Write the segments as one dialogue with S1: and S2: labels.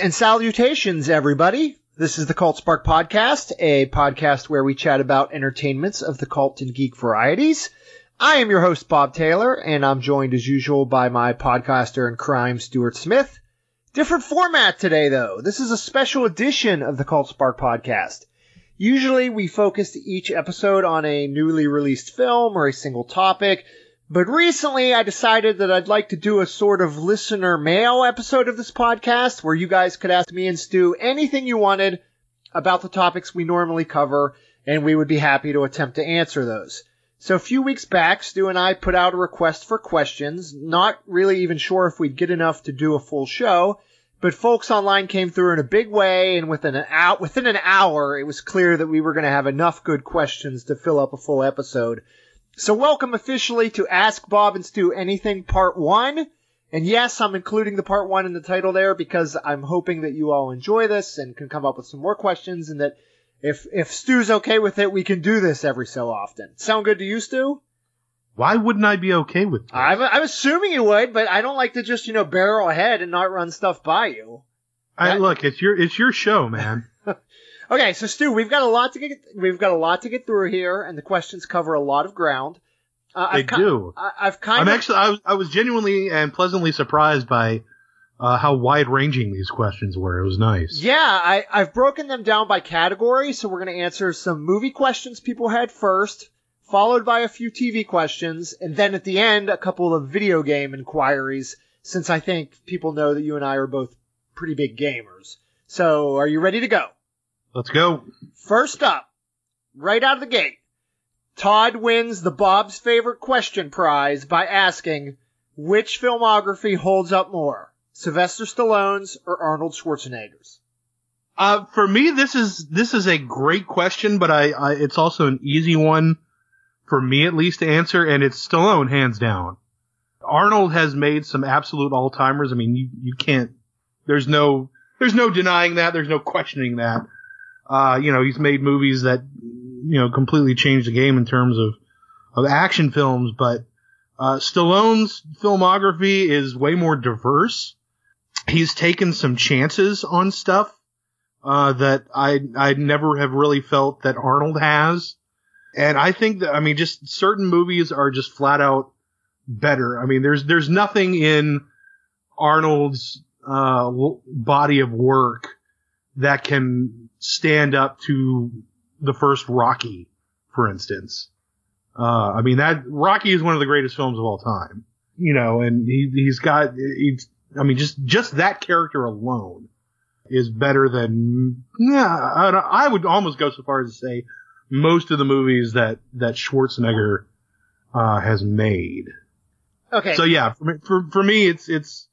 S1: And salutations, everybody. This is the Cult Spark Podcast, a podcast where we chat about entertainments of the cult and geek varieties. I am your host, Bob Taylor, and I'm joined as usual by my podcaster and crime, Stewart Smith. Different format today, though. This is a special edition of the Cult Spark Podcast. Usually we focus each episode on a newly released film or a single topic, but recently I decided that I'd like to do a sort of listener mail episode of this podcast where you guys could ask me and Stu anything you wanted about the topics we normally cover, and we would be happy to attempt to answer those. So a few weeks back, Stu and I put out a request for questions, not really even sure if we'd get enough to do a full show, but folks online came through in a big way, and within an hour, within an hour, it was clear that we were going to have enough good questions to fill up a full episode. So welcome officially to Ask Bob and Stew Anything Part 1. And yes, I'm including the Part 1 in the title there because I'm hoping that you all enjoy this and can come up with some more questions and that if, if Stu's okay with it, we can do this every so often. Sound good to you, Stu?
S2: Why wouldn't I be okay with that?
S1: I'm, I'm assuming you would, but I don't like to just, you know, barrel ahead and not run stuff by you.
S2: I, look, it's your it's your show, man.
S1: Okay, so Stu, we've got a lot to get we've got a lot to get through here, and the questions cover a lot of ground. Uh,
S2: they
S1: I've ki-
S2: do.
S1: I, I've kind
S2: I'm
S1: of
S2: actually I was I was genuinely and pleasantly surprised by uh, how wide ranging these questions were. It was nice.
S1: yeah, I, I've broken them down by category, so we're going to answer some movie questions people had first, followed by a few TV questions, and then at the end, a couple of video game inquiries, since I think people know that you and I are both pretty big gamers. So, are you ready to go?
S2: Let's go.
S1: First up, right out of the gate, Todd wins the Bob's Favorite Question prize by asking, which filmography holds up more, Sylvester Stallone's or Arnold Schwarzenegger's?
S2: Uh, for me, this is this is a great question, but I, I it's also an easy one for me at least to answer, and it's Stallone hands down. Arnold has made some absolute all timers. I mean, you you can't. There's no there's no denying that. There's no questioning that. Uh, you know, he's made movies that you know completely changed the game in terms of of action films, but uh, Stallone's filmography is way more diverse. He's taken some chances on stuff uh, that I I never have really felt that Arnold has, and I think that I mean just certain movies are just flat out better. I mean there's there's nothing in Arnold's uh, body of work that can stand up to the first Rocky, for instance. Uh, I mean that Rocky is one of the greatest films of all time, you know, and he he's got he's I mean just just that character alone is better than yeah I, I would almost go so far as to say most of the movies that that Schwarzenegger uh, has made.
S1: Okay.
S2: So yeah, for me, for, for me it's it's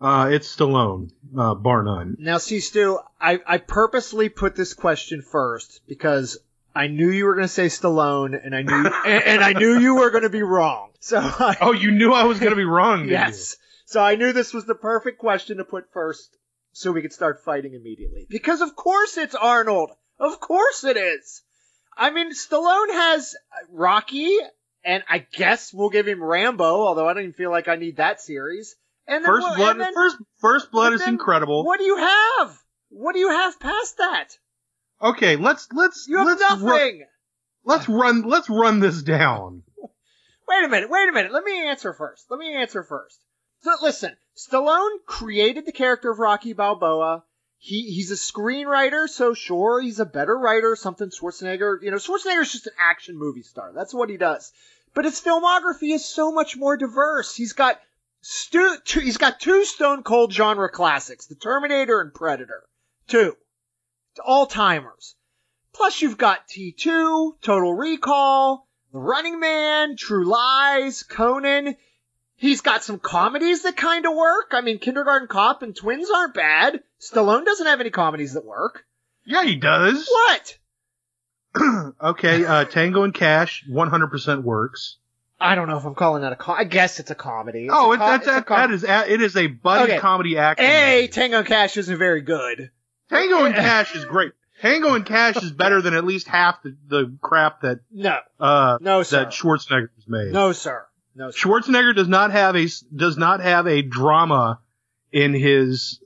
S2: uh, it's Stallone, uh, bar none.
S1: now, see, Stu, I, I purposely put this question first because I knew you were going to say Stallone, and I knew and, and I knew you were going to be wrong. So I,
S2: Oh, you knew I was gonna be wrong. didn't
S1: Yes. So I knew this was the perfect question to put first so we could start fighting immediately. Because of course it's Arnold. Of course it is. I mean, Stallone has Rocky, and I guess we'll give him Rambo, although I don't even feel like I need that series. And then,
S2: First blood,
S1: and then-
S2: first first blood is incredible.
S1: What do you have? What do you have past that?
S2: Okay, let's let's
S1: You have
S2: let's
S1: nothing.
S2: Run, let's run let's run this down.
S1: Wait a minute, wait a minute. Let me answer first. Let me answer first. So listen, Stallone created the character of Rocky Balboa. He he's a screenwriter, so sure he's a better writer. Something Schwarzenegger, you know, Schwarzenegger's just an action movie star. That's what he does. But his filmography is so much more diverse. He's got stu- two, he's got two Stone Cold genre classics, The Terminator and Predator. Two. All timers. Plus you've got T2, Total Recall, The Running Man, True Lies, Conan. He's got some comedies that kind of work. I mean, Kindergarten Cop and Twins aren't bad. Stallone doesn't have any comedies that work.
S2: Yeah, he does.
S1: What?
S2: okay, uh, Tango and Cash, 100% works.
S1: I don't know if I'm calling that a com- I guess it's a comedy. It's
S2: oh,
S1: a co-
S2: that's
S1: a
S2: that,
S1: com-
S2: that is a, it is a buddy
S1: Okay.
S2: comedy action.
S1: A. Tango and Cash isn't very good.
S2: Tango and Cash is great. Tango and Cash is better than at least half the, the crap that
S1: No.
S2: uh
S1: No, sir.
S2: that Schwarzenegger has made.
S1: No, sir. No, sir.
S2: Schwarzenegger does not have a does not have a drama in his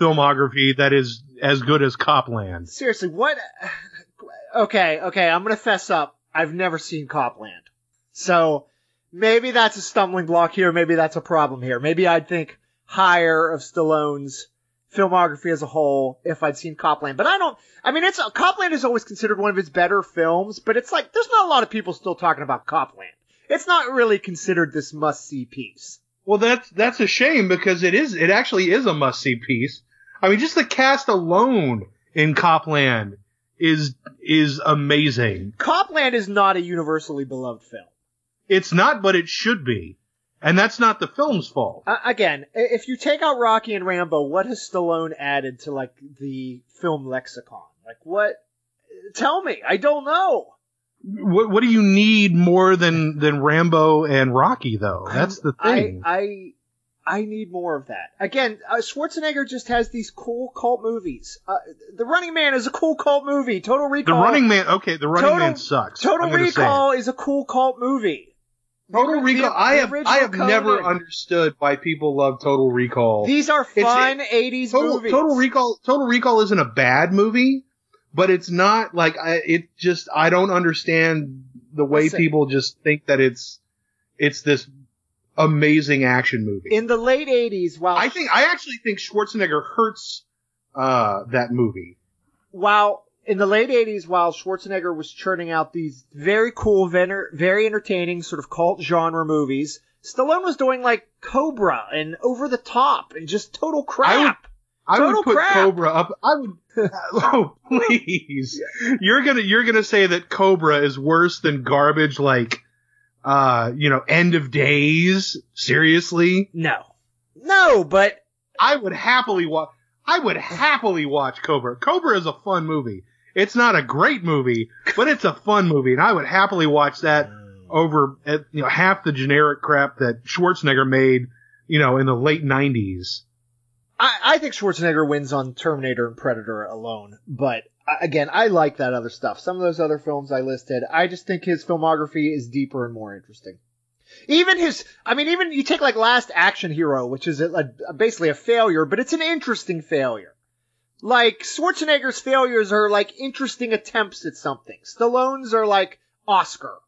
S2: filmography that is as good as Cop Land.
S1: Seriously, what? Okay, okay, I'm gonna fess up. I've never seen Cop Land. So, maybe that's a stumbling block here, maybe that's a problem here. Maybe I'd think higher of Stallone's filmography as a whole if I'd seen Cop Land. But I don't, I mean, it's, Cop Land is always considered one of his better films, but it's like, there's not a lot of people still talking about Cop Land. It's not really considered this must-see piece.
S2: Well, that's that's a shame because it is it actually is a must see piece. I mean, just the cast alone in Cop Land is is amazing.
S1: Cop Land is not a universally beloved film.
S2: It's not, but it should be, and that's not the film's fault.
S1: Uh, again, if you take out Rocky and Rambo, what has Stallone added to like the film lexicon? Like what? Tell me. I don't know.
S2: What what do you need more than than Rambo and Rocky though? That's the thing.
S1: I I, I need more of that. Again, uh, Schwarzenegger just has these cool cult movies. Uh, the Running Man is a cool cult movie. Total Recall. the.
S2: Running Man, okay, the Running
S1: Total-
S2: Man sucks.
S1: Total
S2: I'm gonna say it.
S1: Recall is a cool cult movie.
S2: Total Recall.
S1: the-
S2: I have I have never understood why people love Total Recall.
S1: These are
S2: It's-
S1: fun '80s
S2: Total,
S1: movies.
S2: Total Recall. Total Recall isn't a bad movie, but it's not like I. It just I don't understand the way
S1: Listen.
S2: people just think that it's it's this amazing action movie.
S1: In the late '80s, while
S2: I think I actually think Schwarzenegger hurts uh that movie.
S1: while in the late 80s, while Schwarzenegger was churning out these very cool, very entertaining sort of cult genre movies, Stallone was doing like Cobra and Over the Top and just total crap.
S2: I
S1: Total
S2: would put
S1: crap.
S2: Cobra up. I would. oh please! You're gonna you're gonna say that Cobra is worse than garbage like, uh, you know, End of Days? Seriously?
S1: no. No, but
S2: I would happily watch. I would happily watch Cobra. Cobra is a fun movie. It's not a great movie, but it's a fun movie, and I would happily watch that over at, you know half the generic crap that Schwarzenegger made, you know, in the late '90s.
S1: I, I think Schwarzenegger wins on Terminator and Predator alone. But uh, again, I like that other stuff. Some of those other films I listed, I just think his filmography is deeper and more interesting. Even his, I mean, even you take like Last Action Hero, which is a, a, basically a failure, but it's an interesting failure. Like Schwarzenegger's failures are like interesting attempts at something. Stallone's are like Oscar.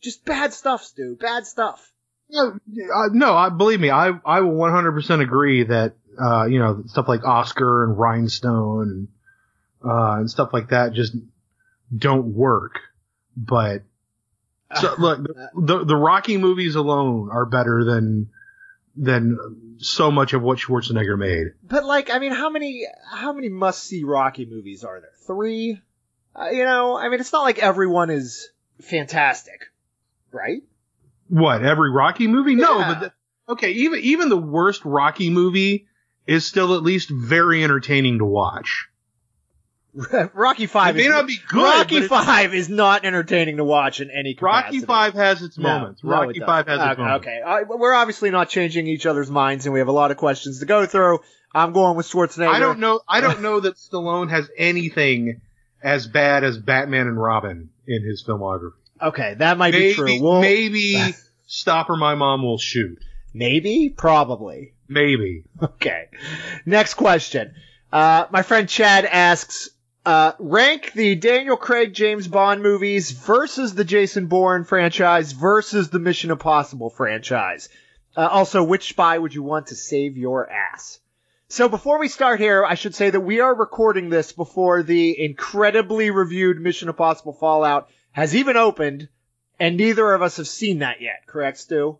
S1: Just bad stuff, Stu. Bad stuff.
S2: No, uh, no, I believe me, I I will 100% agree that uh, you know stuff like Oscar and Rhinestone and uh, and stuff like that just don't work. But so, look, the the Rocky movies alone are better than than so much of what Schwarzenegger made.
S1: But like, I mean, how many how many must see Rocky movies are there? Three. Uh, you know, I mean, it's not like everyone is fantastic, right?
S2: What every Rocky movie? No, but the, okay, even even the worst Rocky movie is still at least very entertaining to watch.
S1: Rocky Five.
S2: It may
S1: is,
S2: not be good,
S1: Rocky Five is not entertaining to watch in any capacity.
S2: Rocky Five has its moments.
S1: no,
S2: Rocky
S1: it
S2: Five has
S1: doesn't.
S2: its
S1: okay,
S2: moments.
S1: Okay, Uh, we're obviously not changing each other's minds, and we have a lot of questions to go through. I'm going with Schwarzenegger.
S2: I don't know. I don't know that Stallone has anything as bad as Batman and Robin in his filmography.
S1: Okay, that might
S2: Maybe,
S1: be true. Well,
S2: maybe Stop or My Mom Will Shoot.
S1: maybe, probably.
S2: Maybe.
S1: Okay. Next question. Uh, my friend Chad asks, uh, rank the Daniel Craig James Bond movies versus the Jason Bourne franchise versus the Mission Impossible franchise. Uh, also, which spy would you want to save your ass? So before we start here, I should say that we are recording this before the incredibly reviewed Mission Impossible Fallout has even opened, and neither of us have seen that yet, correct, Stu?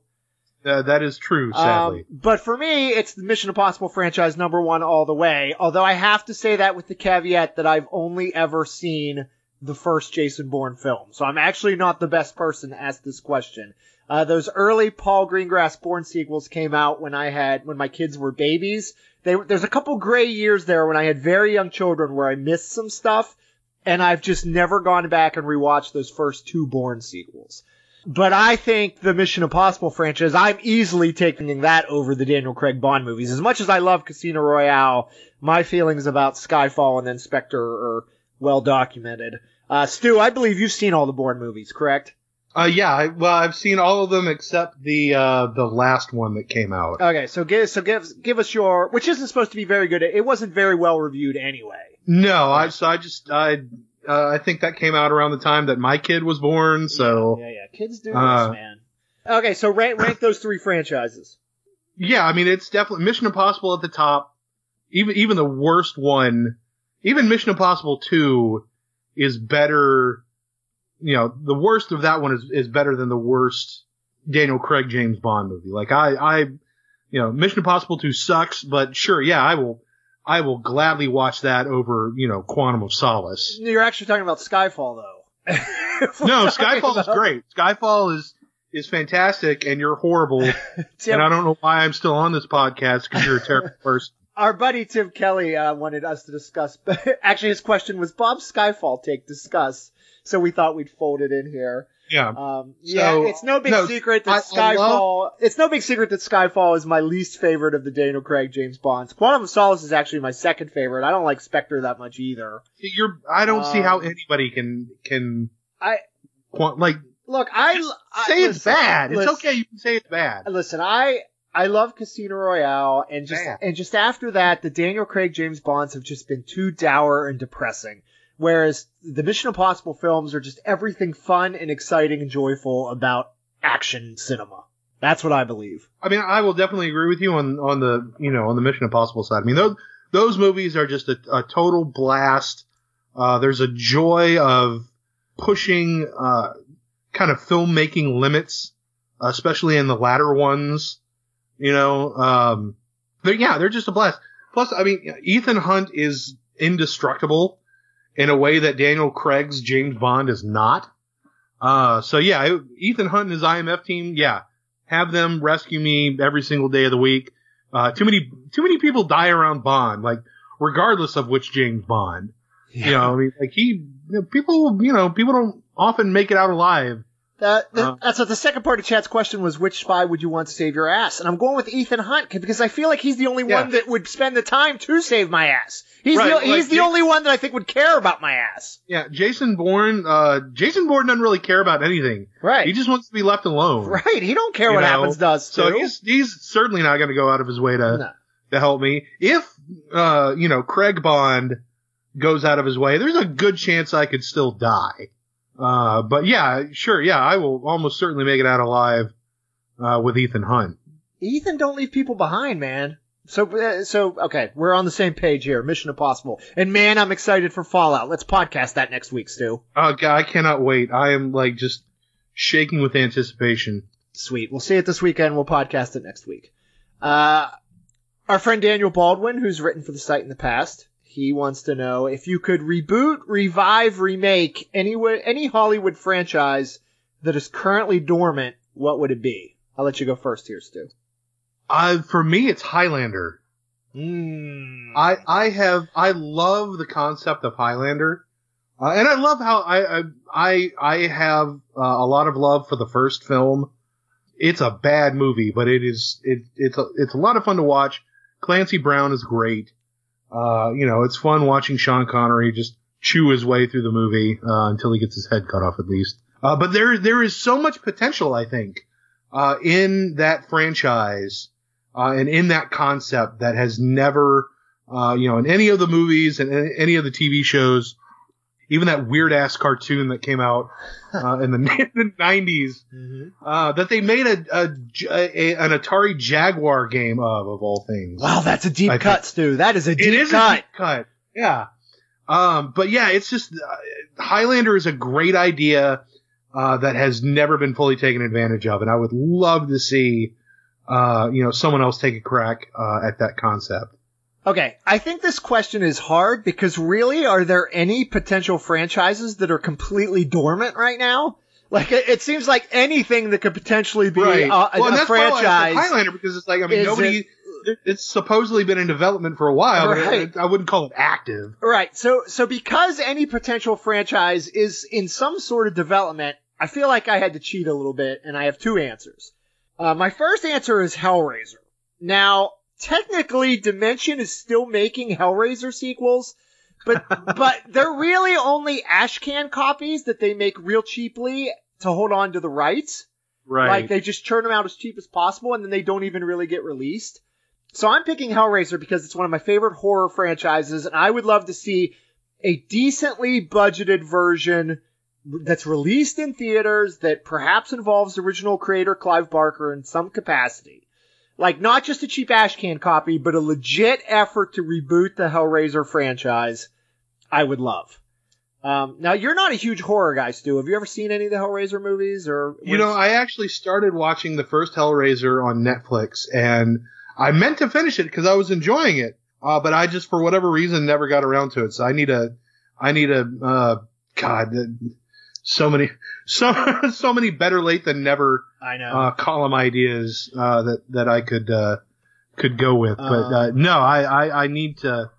S2: Uh, that is true, sadly.
S1: Um, but for me, it's the Mission Impossible franchise number one all the way. Although I have to say that with the caveat that I've only ever seen the first Jason Bourne film. So I'm actually not the best person to ask this question. Uh, those early Paul Greengrass Bourne sequels came out when I had, when my kids were babies. They, there's a couple gray years there when I had very young children where I missed some stuff. And I've just never gone back and rewatched those first two Bourne sequels. But I think the Mission Impossible franchise, I'm easily taking that over the Daniel Craig Bond movies. As much as I love Casino Royale, my feelings about Skyfall and then Spectre are well documented. Uh, Stu, I believe you've seen all the Bourne movies, correct?
S2: Uh, yeah, I, well, I've seen all of them except the uh, the last one that came out.
S1: Okay, so give so give give us your which isn't supposed to be very good. It wasn't very well reviewed anyway.
S2: No, I so I just I uh, I think that came out around the time that my kid was born. So
S1: yeah, yeah, kids do
S2: Uh,
S1: this, man. Okay, so rank rank those three franchises.
S2: yeah, I mean it's definitely Mission Impossible at the top. Even even the worst one, even Mission Impossible Two, is better. You know, the worst of that one is is better than the worst Daniel Craig James Bond movie. Like I I, you know, Mission Impossible Two sucks, but sure, yeah, I will. I will gladly watch that over, you know, Quantum of Solace.
S1: You're actually talking about Skyfall, though.
S2: No, Skyfall is great. Skyfall is is fantastic, and you're horrible. And I don't know why I'm still on this podcast because you're a terrible person.
S1: our buddy Tim Kelly uh, wanted us to discuss. actually, his question was Bob's Skyfall take discuss. So we thought we'd fold it in here.
S2: Yeah.
S1: Um, yeah,
S2: So,
S1: it's no big
S2: no,
S1: secret that
S2: I- I
S1: Skyfall. it's no big secret that Skyfall is my least favorite of the Daniel Craig James Bonds. Quantum of Solace is actually my second favorite. I don't like Spectre that much either.
S2: You're. I don't see how
S1: Um,
S2: anybody can can.
S1: I-
S2: like
S1: Look, I, I
S2: say it's
S1: listen,
S2: bad. It's
S1: listen.
S2: okay. You can say it's bad.
S1: Listen, I I love Casino Royale, and just
S2: Man.
S1: and just after that, the Daniel Craig James Bonds have just been too dour and depressing. Whereas the Mission Impossible films are just everything fun and exciting and joyful about action cinema. That's what I believe.
S2: I mean, I will definitely agree with you on on the you know on the Mission Impossible side. I mean, those those movies are just a, a total blast. Uh, there's a joy of pushing uh, kind of filmmaking limits, especially in the latter ones. You know, um, yeah, they're just a blast. Plus, I mean, Ethan Hunt is indestructible in a way that Daniel Craig's James Bond is not. Uh, so yeah, Ethan Hunt and his IMF team, yeah, have them rescue me every single day of the week. Uh, too many, too many people die around Bond, like regardless of which James Bond. You know, I mean, like he, you know, people, you know, people don't often make it out alive.
S1: That, that-
S2: Uh.
S1: that's what the second part of Chad's question was: which spy would you want to save your ass? And I'm going with Ethan Hunt because I feel like he's the only
S2: Yeah.
S1: one that would spend the time to save my ass. He's
S2: Right,
S1: the,
S2: like
S1: he's the
S2: Ja-
S1: only one that I think would care about my ass.
S2: Yeah, Jason Bourne, uh, Jason Bourne doesn't really care about anything.
S1: Right.
S2: He just wants to be left alone.
S1: Right. He don't care what
S2: know,
S1: happens to us.
S2: So
S1: too.
S2: he's he's certainly not going to go out of his way to
S1: No.
S2: to help me. If uh, you know, Craig Bond goes out of his way, there's a good chance I could still die. Uh, but yeah, sure, yeah, I will almost certainly make it out alive uh, with Ethan Hunt.
S1: Ethan don't leave people behind, man. So uh, so okay, we're on the same page here. Mission Impossible, and man, I'm excited for Fallout. Let's podcast that next week, Stu.
S2: Oh god, I cannot wait. I am like just shaking with anticipation.
S1: Sweet. We'll see it this weekend. We'll podcast it next week. Uh, our friend Daniel Baldwin, who's written for the site in the past, he wants to know if you could reboot, revive, remake any any Hollywood franchise that is currently dormant, what would it be? I'll let you go first here, Stu.
S2: Uh, for me, it's Highlander.
S1: Mm.
S2: I I have I love the concept of Highlander, uh, and I love how I I I, I have uh, a lot of love for the first film. It's a bad movie, but it is it it's a it's a lot of fun to watch. Clancy Brown is great. Uh, you know, it's fun watching Sean Connery just chew his way through the movie uh, until he gets his head cut off, at least. Uh, but there there is so much potential, I think, uh, in that franchise uh, and in that concept that has never, uh, you know, in any of the movies and any- any of the TV shows, even that weird ass cartoon that came out uh, in the, the 90s,
S1: Mhm.
S2: uh, that they made a, a, a- an Atari Jaguar game of, of all things.
S1: Wow, that's a deep
S2: I
S1: cut, Stu. That is a deep cut.
S2: It is
S1: cut.
S2: a deep cut. Yeah. Um, but yeah, it's just uh, Highlander is a great idea uh, that has never been fully taken advantage of, and I would love to see uh, you know someone else take a crack uh, at that concept.
S1: Okay, I think this question is hard because really, are there any potential franchises that are completely dormant right now? Like, it, seems like anything that could potentially be
S2: right.
S1: uh,
S2: well, and
S1: a
S2: that's I like
S1: franchise.
S2: Highlander because it's like I mean nobody. it- it's supposedly been in development for a while,
S1: Right.
S2: I wouldn't call it active.
S1: Right. So, so because any potential franchise is in some sort of development, I feel like I had to cheat a little bit, and I have two answers. Uh, my first answer is Hellraiser. Now, technically, Dimension is still making Hellraiser sequels, but but they're really only ashcan copies that they make real cheaply. to hold on to the rights.
S2: Right.
S1: Like they just churn them out as cheap as possible and then they don't even really get released. So I'm picking Hellraiser because it's one of my favorite horror franchises and I would love to see a decently budgeted version that's released in theaters that perhaps involves original creator Clive Barker in some capacity. Like not just a cheap ashcan copy, but a legit effort to reboot the Hellraiser franchise. I would love. Um, now you're not a huge horror guy, Stu. Have you ever seen any of the Hellraiser movies or?
S2: You know, I actually started watching the first Hellraiser on Netflix, and I meant to finish it because I was enjoying it, uh, but I just for whatever reason never got around to it. So I need a, I need a, uh, God, so many, so so many better late than never.
S1: I know.
S2: Uh, column ideas uh, that that I could uh, could go with, but uh, no, I, I I need to.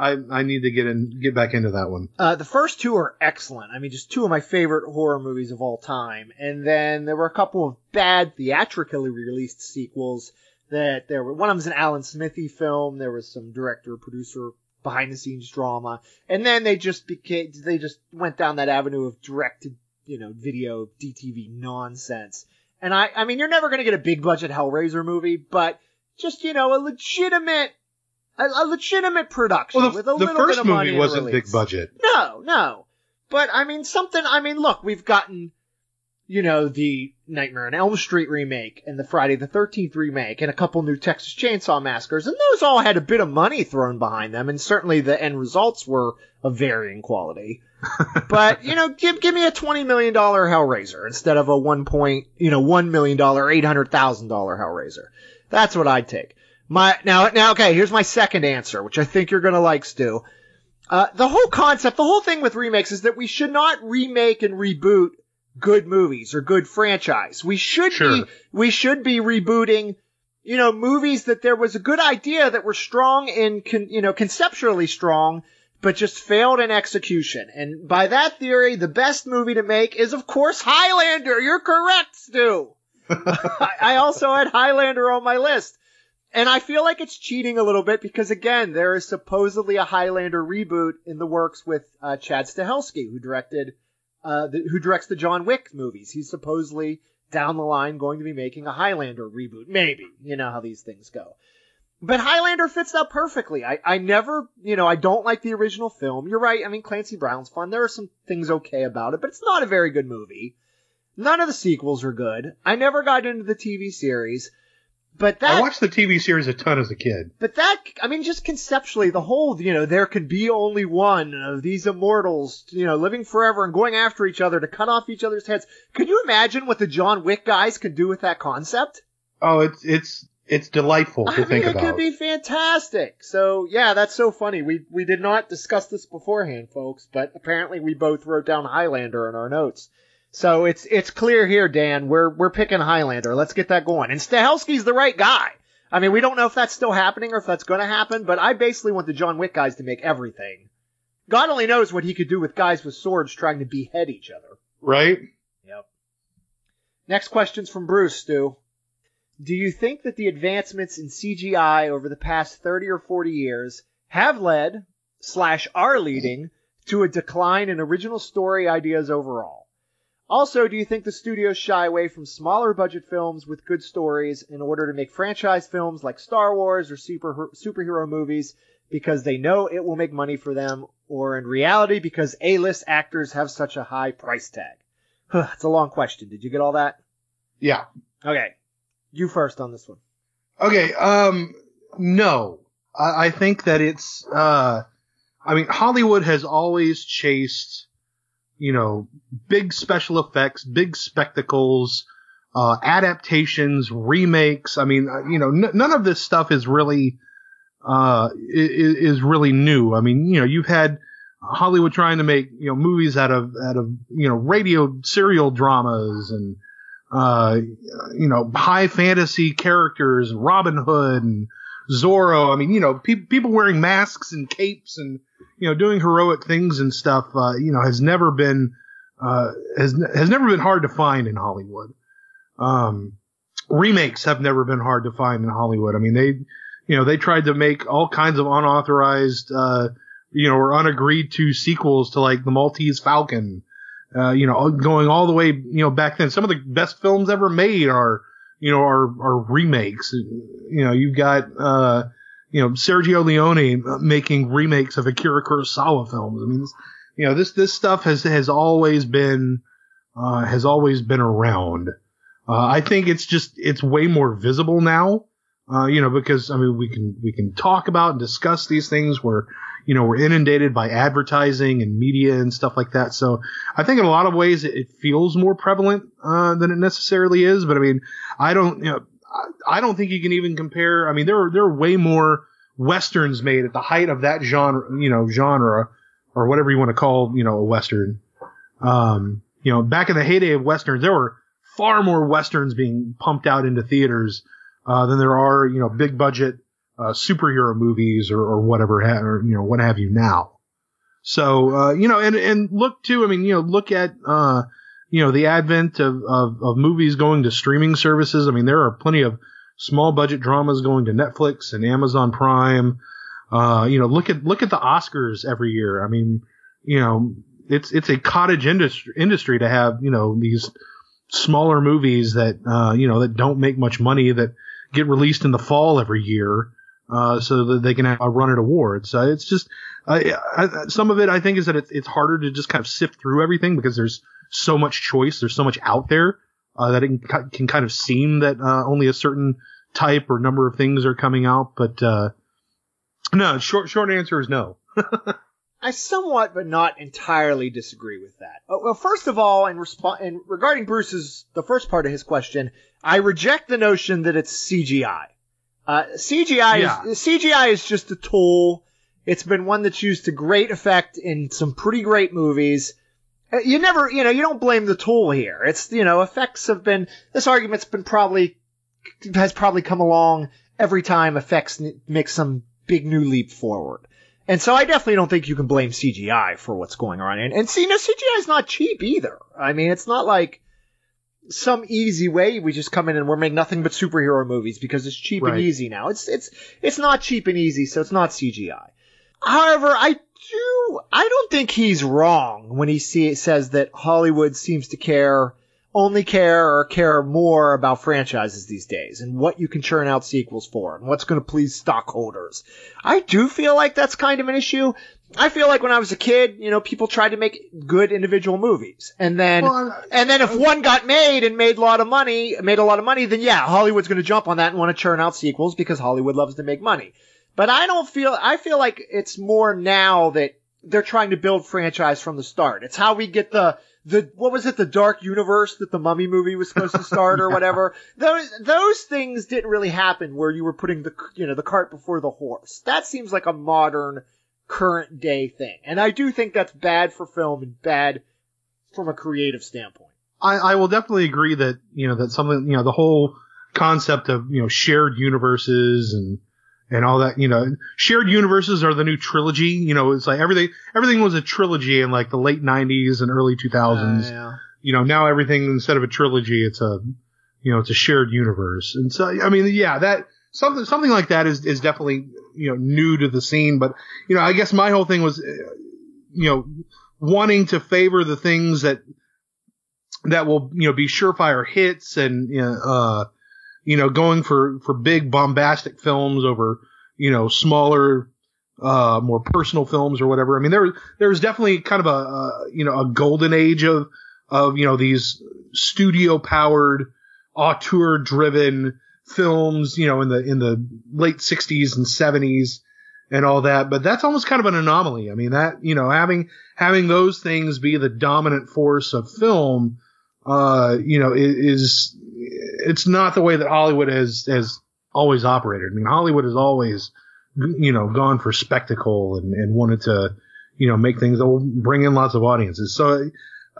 S2: I, I need to get in, get back into that one.
S1: Uh, the first two are excellent. I mean, just two of my favorite horror movies of all time. And then there were a couple of bad theatrically released sequels that there were. One of them's an Alan Smithee film. There was some director, producer, behind the scenes drama. And then they just became, they just went down that avenue of directed, you know, video DTV nonsense. And I, I mean, you're never going to get a big budget Hellraiser movie, but just, you know, a legitimate a, a legitimate production
S2: well, the,
S1: with a
S2: the
S1: little
S2: first
S1: bit of
S2: movie
S1: money.
S2: wasn't big budget.
S1: No, no. But I mean, something. I mean, look, we've gotten, you know, the Nightmare on Elm Street remake and the Friday the Thirteenth remake and a couple new Texas Chainsaw Massacres, and those all had a bit of money thrown behind them, and certainly the end results were of varying quality. but you know, give give me a twenty million dollar Hellraiser instead of a one point, you know, one million dollar, eight hundred thousand dollar Hellraiser. That's what I'd take. My now now okay, here's my second answer, which I think you're gonna like, Stu. Uh, the whole concept, the whole thing with remakes is that we should not remake and reboot good movies or good franchise. We should
S2: Sure.
S1: be we should be rebooting, you know, movies that there was a good idea that were strong in con, you know conceptually strong, but just failed in execution. And by that theory, the best movie to make is of course Highlander. You're correct, Stu. I I also had Highlander on my list. And I feel like it's cheating a little bit because again, there is supposedly a Highlander reboot in the works with uh, Chad Stahelski, who directed, uh, the, who directs the John Wick movies. He's supposedly down the line going to be making a Highlander reboot. Maybe. You know how these things go. But Highlander fits that perfectly. I, I never, you know, I don't like the original film. You're right. I mean, Clancy Brown's fun. There are some things okay about it, but it's not a very good movie. None of the sequels are good. I never got into the TV series. But that
S2: I watched the TV series a ton as a kid.
S1: but that, I mean, just conceptually, the whole, you know, there can be only one of these immortals, you know, living forever and going after each other to cut off each other's heads. Could you imagine what the John Wick guys could do with that concept?
S2: Oh, it's it's it's delightful to
S1: I mean,
S2: think
S1: it
S2: about.
S1: could be fantastic. So, yeah, that's so funny. We, we did not discuss this beforehand, folks, but apparently we both wrote down Highlander in our notes. So it's, it's clear here, Dan, we're, we're picking Highlander. Let's get that going. And Stahelski's the right guy. I mean, we don't know if that's still happening or if that's gonna happen, but I basically want the John Wick guys to make everything. God only knows what he could do with guys with swords trying to behead each other.
S2: right?
S1: Yep. Next question's from Bruce, Stu. Do you think that the advancements in CGI over the past 30 or 40 years have led, slash are leading, to a decline in original story ideas overall? Also, do you think the studios shy away from smaller budget films with good stories in order to make franchise films like Star Wars or super, superhero movies because they know it will make money for them, or in reality because A-list actors have such a high price tag? It's a long question. Did you get all that?
S2: Yeah.
S1: Okay. You first on this one.
S2: Okay. Um. No, I, I think that it's. Uh. I mean, Hollywood has always chased, you know, big special effects, big spectacles, uh, adaptations, remakes. I mean, uh, you know, n- none of this stuff is really, uh, is, really new. I mean, you know, you've had Hollywood trying to make, you know, movies out of, out of, you know, radio serial dramas and, uh, you know, high fantasy characters, Robin Hood and Zorro. I mean, you know, pe- people wearing masks and capes and, you know, doing heroic things and stuff, uh, you know, has never been, uh, has, has never been hard to find in Hollywood. Um, remakes have never been hard to find in Hollywood. I mean, they, you know, they tried to make all kinds of unauthorized, uh, you know, or unagreed to sequels to like the Maltese Falcon uh, you know, going all the way, you know, back then, some of the best films ever made are, you know, are, are remakes. You know, you've got, uh, you know, Sergio Leone making remakes of Akira Kurosawa films. I mean, this, you know, this, this stuff has, has always been, uh, has always been around. Uh, I think it's just, it's way more visible now. Uh, you know, because I mean, we can, we can talk about and discuss these things where, you know, we're inundated by advertising and media and stuff like that. So I think in a lot of ways it, it feels more prevalent, uh, than it necessarily is. But I mean, I don't, you know, I don't think you can even compare. I mean, there are, there are way more westerns made at the height of that genre, you know, genre or whatever you want to call, you know, a western. Um, you know, back in the heyday of westerns, there were far more westerns being pumped out into theaters uh, than there are, you know, big budget uh, superhero movies or, or whatever, ha- or you know, what have you now. So, uh, you know, and and look too. I mean, you know, look at uh, you know, the advent of, of of movies going to streaming services. I mean, there are plenty of small budget dramas going to Netflix and Amazon Prime. Uh, you know, look at look at the Oscars every year. I mean, you know, it's it's a cottage industry industry to have you know these smaller movies that uh, you know that don't make much money that get released in the fall every year, uh, so that they can have a run at awards. Uh, it's just I, some of it I think is that it's harder to just kind of sift through everything because there's so much choice, there's so much out there uh, that it can, can, kind of seem that uh, only a certain type or number of things are coming out. But uh, no, short short answer is no.
S1: I somewhat, but not entirely disagree with that. Uh, well, first of all, in, resp- in regarding Bruce's the first part of his question, I reject the notion that it's CGI. Uh, CGI yeah. is CGI is just a tool. It's been one that's used to great effect in some pretty great movies. Uh, you never, you know, you don't blame the tool here. It's, you know, effects have been, this argument's been probably, has probably come along every time effects make some big new leap forward. And so I definitely don't think you can blame CGI for what's going on. And, and see, no, CGI is not cheap either. I mean, it's not like some easy way we just come in and we're making nothing but superhero movies because it's cheap right. and easy now. It's, it's, it's not cheap and easy, so it's not CGI. However, I do, I don't think he's wrong when he see, says that Hollywood seems to care only care or care more about franchises these days and what you can churn out sequels for and what's going to please stockholders. I do feel like that's kind of an issue. I feel like when I was a kid, you know, people tried to make good individual movies, and then, well, and then if one got made and made a lot of money, made a lot of money, then yeah, Hollywood's going to jump on that and want to churn out sequels because Hollywood loves to make money. But I don't feel, I feel like it's more now that they're trying to build franchise from the start. It's how we get the the what was it the dark universe that the mummy movie was supposed to start or whatever? Those those things didn't really happen where you were putting the you know the cart before the horse. That seems like a modern current day thing. And i do think that's bad for film and bad from a creative standpoint.
S2: I i will definitely agree that you know that something you know the whole concept of you know shared universes and and all that, you know, shared universes are the new trilogy. You know, it's like everything, everything was a trilogy in like the late nineties and early 2000s. Uh, yeah. You know, now everything instead of a trilogy, it's a, you know, it's a shared universe. And so, I mean, yeah, that, something, something like that is, is definitely, you know, new to the scene. But, you know, I guess my whole thing was, you know, wanting to favor the things that, that will, you know, be surefire hits and, you know, uh, you know, going for, for big bombastic films over, you know, smaller, uh, more personal films or whatever. I mean, there, there was definitely kind of a, uh, you know, a golden age of, of, you know, these studio powered, auteur driven films, you know, in the, in the late sixties and seventies and all that. But that's almost kind of an anomaly. I mean, that, you know, having, having those things be the dominant force of film, uh, you know, is, it's not the way that Hollywood has has always operated. I mean, Hollywood has always, you know, gone for spectacle and, and wanted to, you know, make things that will bring in lots of audiences. So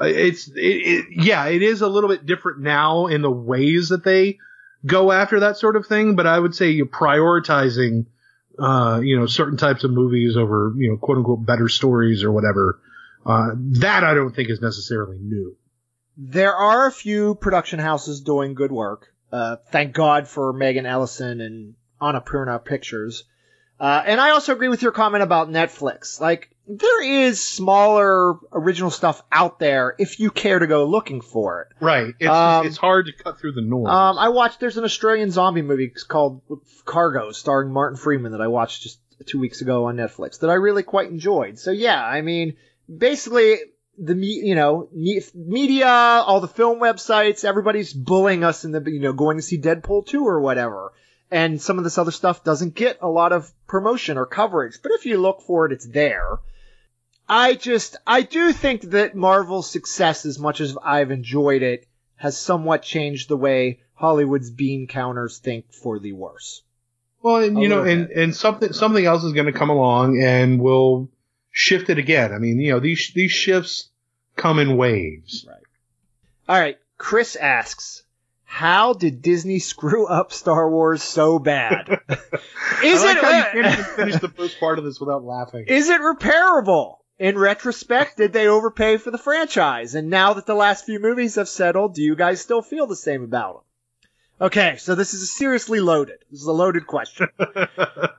S2: uh, it's, it, it, yeah, it is a little bit different now in the ways that they go after that sort of thing. But I would say you're prioritizing, uh, you know, certain types of movies over, you know, quote unquote better stories or whatever. Uh, that I don't think is necessarily new.
S1: There are a few production houses doing good work. Uh, thank God for Megan Ellison and Annapurna Pictures. Uh, and I also agree with your comment about Netflix. Like, there is smaller original stuff out there if you care to go looking for it.
S2: Right. It's
S1: Um,
S2: it's hard to cut through the noise.
S1: Um, I watched. There's an Australian zombie movie called Cargo, starring Martin Freeman, that I watched just two weeks ago on Netflix that I really quite enjoyed. So yeah, I mean, basically the me, you know, me, media, all the film websites, everybody's bullying us in the, you know, going to see Deadpool 2 or whatever. And some of this other stuff doesn't get a lot of promotion or coverage, but if you look for it, it's there. I just, I do think that Marvel's success, as much as I've enjoyed it, has somewhat changed the way Hollywood's bean counters think for the worse.
S2: well, and
S1: a
S2: you know, and and something something else is going to come along and will shift it again. I mean, you know, these these shifts come in waves. Right.
S1: All right, Chris asks, how did Disney screw up Star Wars so bad? is
S2: like
S1: it
S2: how you uh, can't even finish the first part of this without laughing.
S1: is it repairable? In retrospect, did they overpay for the franchise? And now that the last few movies have settled, do you guys still feel the same about them? Okay, so this is a seriously loaded. This is a loaded question.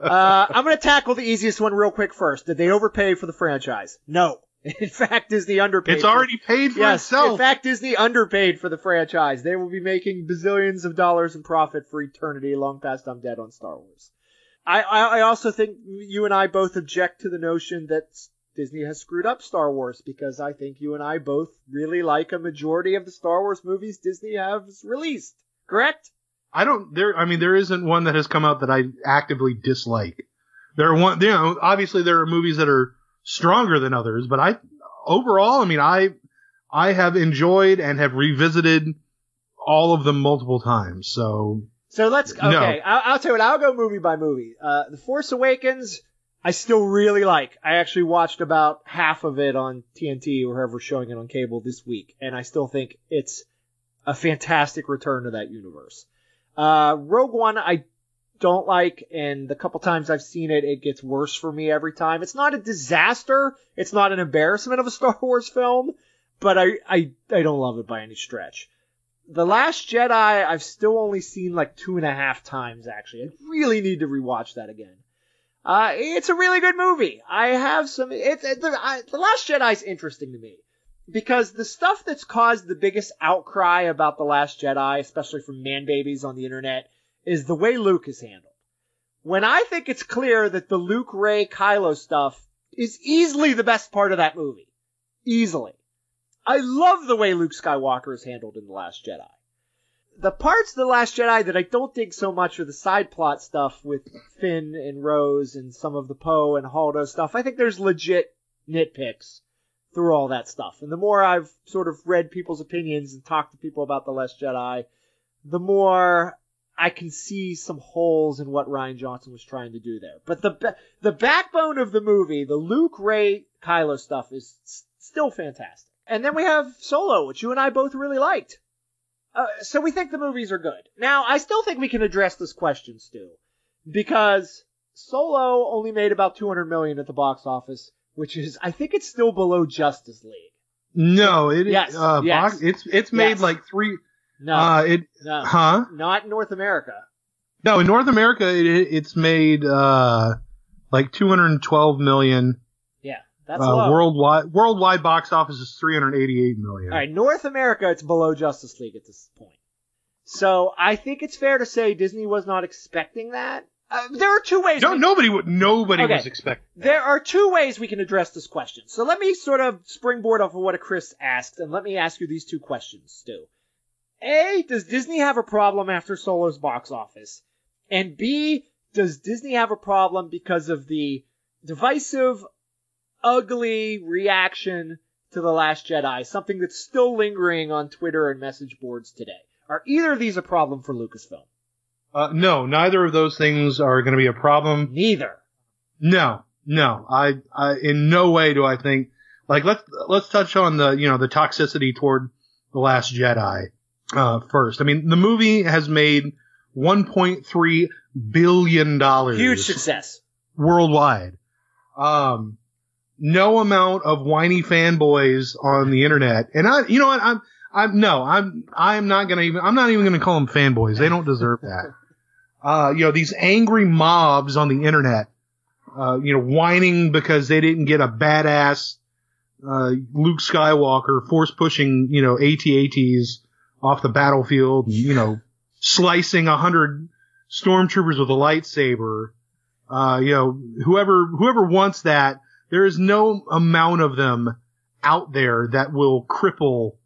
S1: Uh, I'm going to tackle the easiest one real quick first. Did they overpay for the franchise? No. In fact, Disney underpaid.
S2: it's
S1: for-
S2: already paid for
S1: Yes, in
S2: itself.
S1: fact, Disney underpaid for the franchise. They will be making bazillions of dollars in profit for eternity, long past I'm dead on Star Wars. I, I, I also think you and I both object to the notion that Disney has screwed up Star Wars because I think you and I both really like a majority of the Star Wars movies Disney has released. Correct?
S2: I don't there I mean there isn't one that has come out that I actively dislike. There are one you know, obviously there are movies that are stronger than others, but I overall I mean I I have enjoyed and have revisited all of them multiple times. So
S1: So let's okay.
S2: No.
S1: I'll, I'll tell you what. I'll go movie by movie. Uh, the Force Awakens, I still really like. I actually watched about half of it on TNT or whoever's showing it on cable this week, and I still think it's a fantastic return to that universe. Uh, Rogue One, I don't like, and the couple times I've seen it, it gets worse for me every time. It's not a disaster. It's not an embarrassment of a Star Wars film, but I, I, I don't love it by any stretch. The Last Jedi, I've still only seen like two and a half times, actually. I really need to rewatch that again. Uh, it's a really good movie. I have some, it's, it, the, the Last Jedi's interesting to me. Because the stuff that's caused the biggest outcry about The Last Jedi, especially from man babies on the internet, is the way Luke is handled. When I think it's clear that the Luke, Rey, Kylo stuff is easily the best part of that movie. Easily. I love the way Luke Skywalker is handled in The Last Jedi. The parts of The Last Jedi that I don't dig so much are the side plot stuff with Finn and Rose and some of the Poe and Holdo stuff. I think there's legit nitpicks through all that stuff. And the more I've sort of read people's opinions and talked to people about The Last Jedi, the more I can see some holes in what Rian Johnson was trying to do there. But the the backbone of the movie, the Luke, Rey, Kylo stuff is still fantastic. And then we have Solo, which you and I both really liked. Uh, so we think the movies are good. Now, I still think we can address this question, Stu, because Solo only made about 200 million at the box office, which is, I think it's still below Justice League.
S2: no, it
S1: Yes,
S2: uh
S1: yes.
S2: box, it's it's made
S1: Yes.
S2: like 3
S1: No,
S2: uh it
S1: no,
S2: huh?
S1: not in North America.
S2: No, in North America it, it's made uh like 212 million.
S1: Yeah, that's
S2: uh,
S1: low.
S2: worldwide worldwide box office is 388 million.
S1: All right, North America, it's below Justice League at this point. So I think it's fair to say Disney was not expecting that. Uh, there are two ways.
S2: No,
S1: we-
S2: nobody would. Nobody
S1: Okay.
S2: was expecting.
S1: There are two ways we can address this question. So let me sort of springboard off of what Chris asked, and let me ask you these two questions, Stu. A, does Disney have a problem after Solo's box office? And B, does Disney have a problem because of the divisive, ugly reaction to The Last Jedi, something that's still lingering on Twitter and message boards today? Are either of these a problem for Lucasfilm?
S2: Uh, no, neither of those things are going to be a problem.
S1: Neither.
S2: No, no. I, I, in no way do I think. Like, let's let's touch on the you know the toxicity toward the Last Jedi uh, first. I mean, the movie has made 1.3 billion dollars.
S1: Huge success.
S2: worldwide. Um, no amount of whiny fanboys on the internet, and I, you know what, I'm, I'm no, I'm, I'm not gonna even, I'm not even gonna call them fanboys. They don't deserve that. Uh, you know, these angry mobs on the internet, uh, you know, whining because they didn't get a badass uh, Luke Skywalker force pushing, you know, AT-ATs off the battlefield, you know, slicing a hundred stormtroopers with a lightsaber. Uh, you know, whoever whoever wants that, there is no amount of them out there that will cripple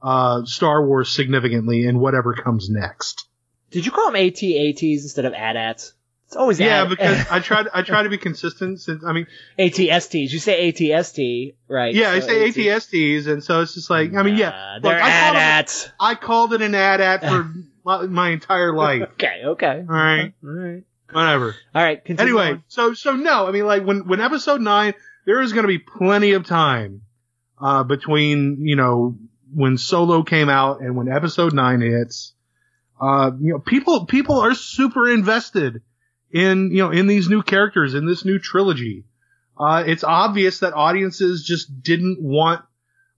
S2: uh, Star Wars significantly in whatever comes next.
S1: Did you call them AT-ATs instead of AT-ATs? It's always
S2: Yeah,
S1: AT-
S2: because I tried I try to be consistent. Since I mean,
S1: ATSTs. You say ATST, right?
S2: yeah, I say
S1: AT-
S2: ATSTs, and so it's just like I mean, yeah, look,
S1: they're
S2: I called, it, I called it an AT-AT for my, my entire life.
S1: Okay, okay.
S2: All right,
S1: All right.
S2: whatever.
S1: All right, continue
S2: Anyway,
S1: on.
S2: so so no, I mean like when when episode nine, there is going to be plenty of time uh, between you know when Solo came out and when episode nine hits. Uh, you know, people people are super invested in you know in these new characters in this new trilogy. Uh, it's obvious that audiences just didn't want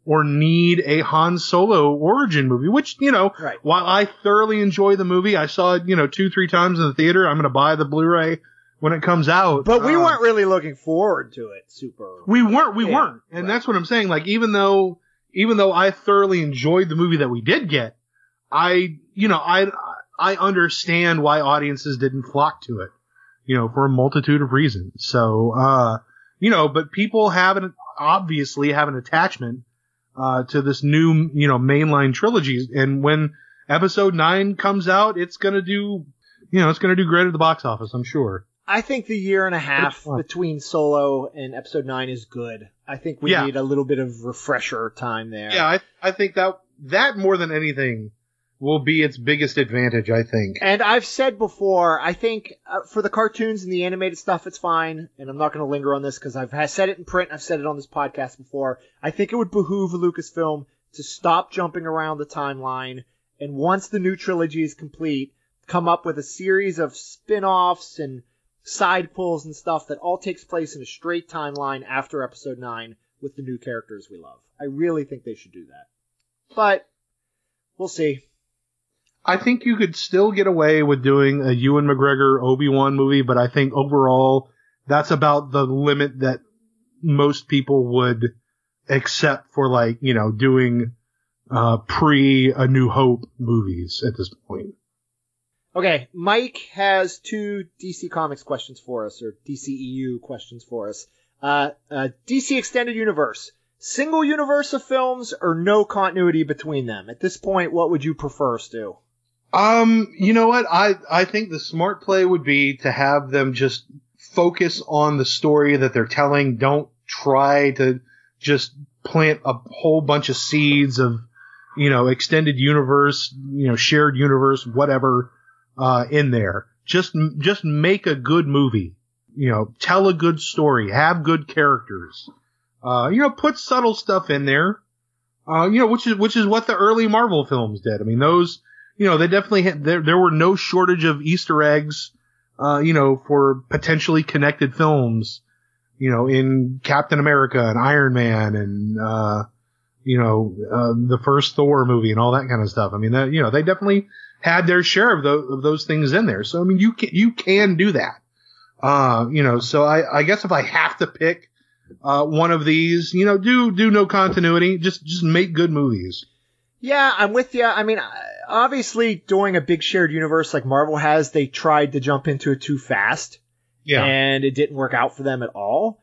S2: or need a Han Solo origin movie, which you know
S1: Right.
S2: while I thoroughly enjoy the movie, I saw it, you know, two, three times in the theater. I'm going to buy the Blu-ray when it comes out.
S1: But we
S2: Uh,
S1: weren't really looking forward to it super.
S2: we weren't, we
S1: Yeah,
S2: weren't. And
S1: right.
S2: that's what I'm saying. Like, even though, even though I thoroughly enjoyed the movie that we did get, I, you know, I, I understand why audiences didn't flock to it, you know, for a multitude of reasons. So, uh, you know, but people have an, obviously have an attachment, uh, to this new, you know, mainline trilogy. And when episode nine comes out, it's gonna do, you know, it's gonna do great at the box office, I'm sure.
S1: I think the year and a half between Solo and Episode Nine is good. I think we
S2: Yeah.
S1: need a little bit of refresher time there.
S2: Yeah, I, I think that, that more than anything will be its biggest advantage, I think.
S1: And I've said before, I think uh, for the cartoons and the animated stuff, it's fine. And I'm not going to linger on this because I've said it in print. I've said it on this podcast before. I think it would behoove Lucasfilm to stop jumping around the timeline. And once the new trilogy is complete, come up with a series of spin-offs and side pulls and stuff that all takes place in a straight timeline after episode 9 with the new characters we love. I really think they should do that. But we'll see.
S2: I think you could still get away with doing a Ewan McGregor Obi-Wan movie, but I think overall that's about the limit that most people would accept for like, you know, doing uh pre A New Hope movies at this point.
S1: Okay, Mike has two DC Comics questions for us, or DCEU questions for us. Uh, uh, DC Extended Universe. Single universe of films or no continuity between them? At this point, what would you prefer, Stu?
S2: Um, you know what? I I think the smart play would be to have them just focus on the story that they're telling. Don't try to just plant a whole bunch of seeds of, you know, extended universe, you know, shared universe, whatever, uh, in there. Just just make a good movie. You know, tell a good story, have good characters. Uh, you know, put subtle stuff in there. Uh, you know, which is which is what the early Marvel films did. I mean, those you know, they definitely had, there, there were no shortage of Easter eggs, uh, you know, for potentially connected films, you know, in Captain America and Iron Man and, uh, you know, uh, the first Thor movie and all that kind of stuff. I mean, that, you know, they definitely had their share of those, of those things in there. So, I mean, you can, you can do that. Uh, you know, so I, I guess if I have to pick, uh, one of these, you know, do, do no continuity, just, just make good movies.
S1: Yeah, I'm with you. I mean, uh, obviously, doing a big shared universe like Marvel has, they tried to jump into it too fast.
S2: Yeah.
S1: and it didn't work out for them at all.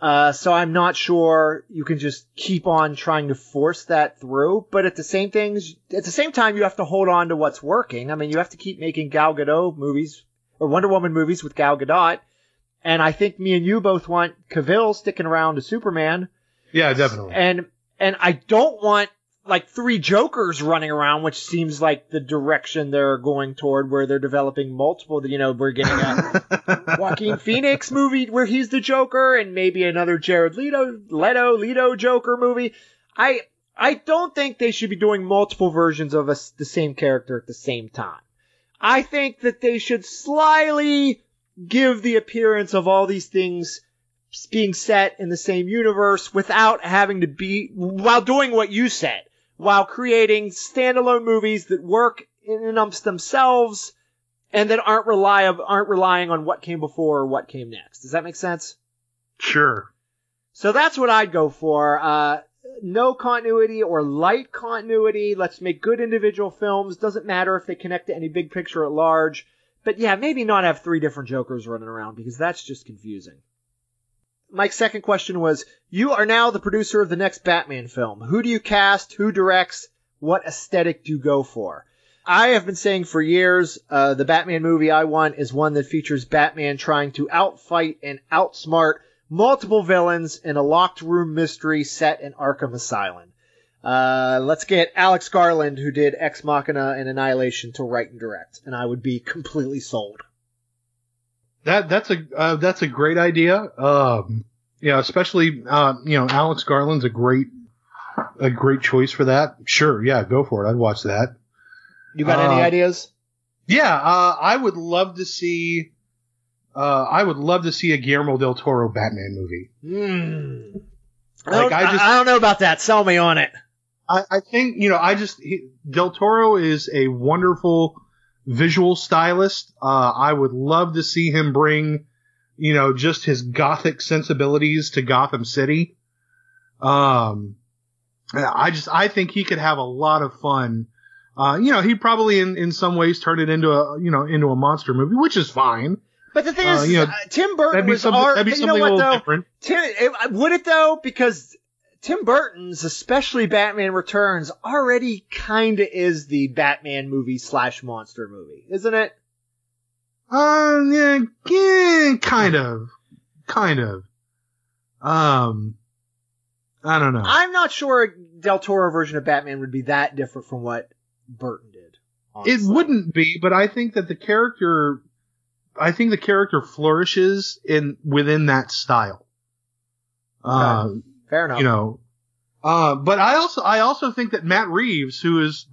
S1: Uh, so I'm not sure you can just keep on trying to force that through. But at the same things, at the same time, you have to hold on to what's working. I mean, you have to keep making Gal Gadot movies or Wonder Woman movies with Gal Gadot. And I think me and you both want Cavill sticking around as Superman.
S2: Yeah, definitely.
S1: And and I don't want like three Jokers running around, which seems like the direction they're going toward, where they're developing multiple. You know, we're getting a Joaquin Phoenix movie where he's the Joker, and maybe another Jared Leto, Leto, Leto Joker movie. I I don't think they should be doing multiple versions of a, the same character at the same time. I think that they should slyly give the appearance of all these things being set in the same universe without having to be while doing what you said, while creating standalone movies that work in and amongst themselves and that aren't rely of, aren't relying on what came before or what came next. Does that make sense?
S2: Sure.
S1: So that's what I'd go for. Uh, no continuity or light continuity. Let's make good individual films. Doesn't matter if they connect to any big picture at large. But yeah, maybe not have three different Jokers running around because that's just confusing. Mike's second question was, you are now the producer of the next Batman film. Who do you cast? Who directs? What aesthetic do you go for? I have been saying for years, uh, the Batman movie I want is one that features Batman trying to outfight and outsmart multiple villains in a locked room mystery set in Arkham Asylum. Uh, let's get Alex Garland, who did Ex Machina and Annihilation, to write and direct, and I would be completely sold.
S2: That that's a uh, that's a great idea. Um, yeah, especially uh, you know Alex Garland's a great a great choice for that. Sure, yeah, go for it. I'd watch that.
S1: You got any
S2: Uh,
S1: ideas?
S2: Yeah, uh, I would love to see. Uh, I would love to see a Guillermo del Toro Batman movie.
S1: I,
S2: Like,
S1: don't,
S2: I just-
S1: I don't know about that. Sell me on it.
S2: I, I think you know. I just he, Del Toro is a wonderful visual stylist. Uh, I would love to see him bring, you know, just his gothic sensibilities to Gotham City. Um, I just I think he could have a lot of fun. Uh, you know, he'd probably in, in some ways turn it into a you know into a monster movie, which is fine.
S1: But the thing
S2: Uh,
S1: is,
S2: you know,
S1: uh, Tim Burton was our,
S2: that'd be
S1: you
S2: something
S1: know
S2: a
S1: what
S2: little
S1: though?
S2: different.
S1: Tim, it, would it though? Because Tim Burton's, especially Batman Returns, already kind of is the Batman movie slash monster movie, isn't it?
S2: Uh, yeah, yeah, kind of, kind of. Um, I don't know.
S1: I'm not sure a Del Toro version of Batman would be that different from what Burton did.
S2: It wouldn't be, but I think that the character, I think the character flourishes in within that style. Uh,
S1: Fair enough.
S2: you know, uh, but I also, I also think that Matt Reeves, who is,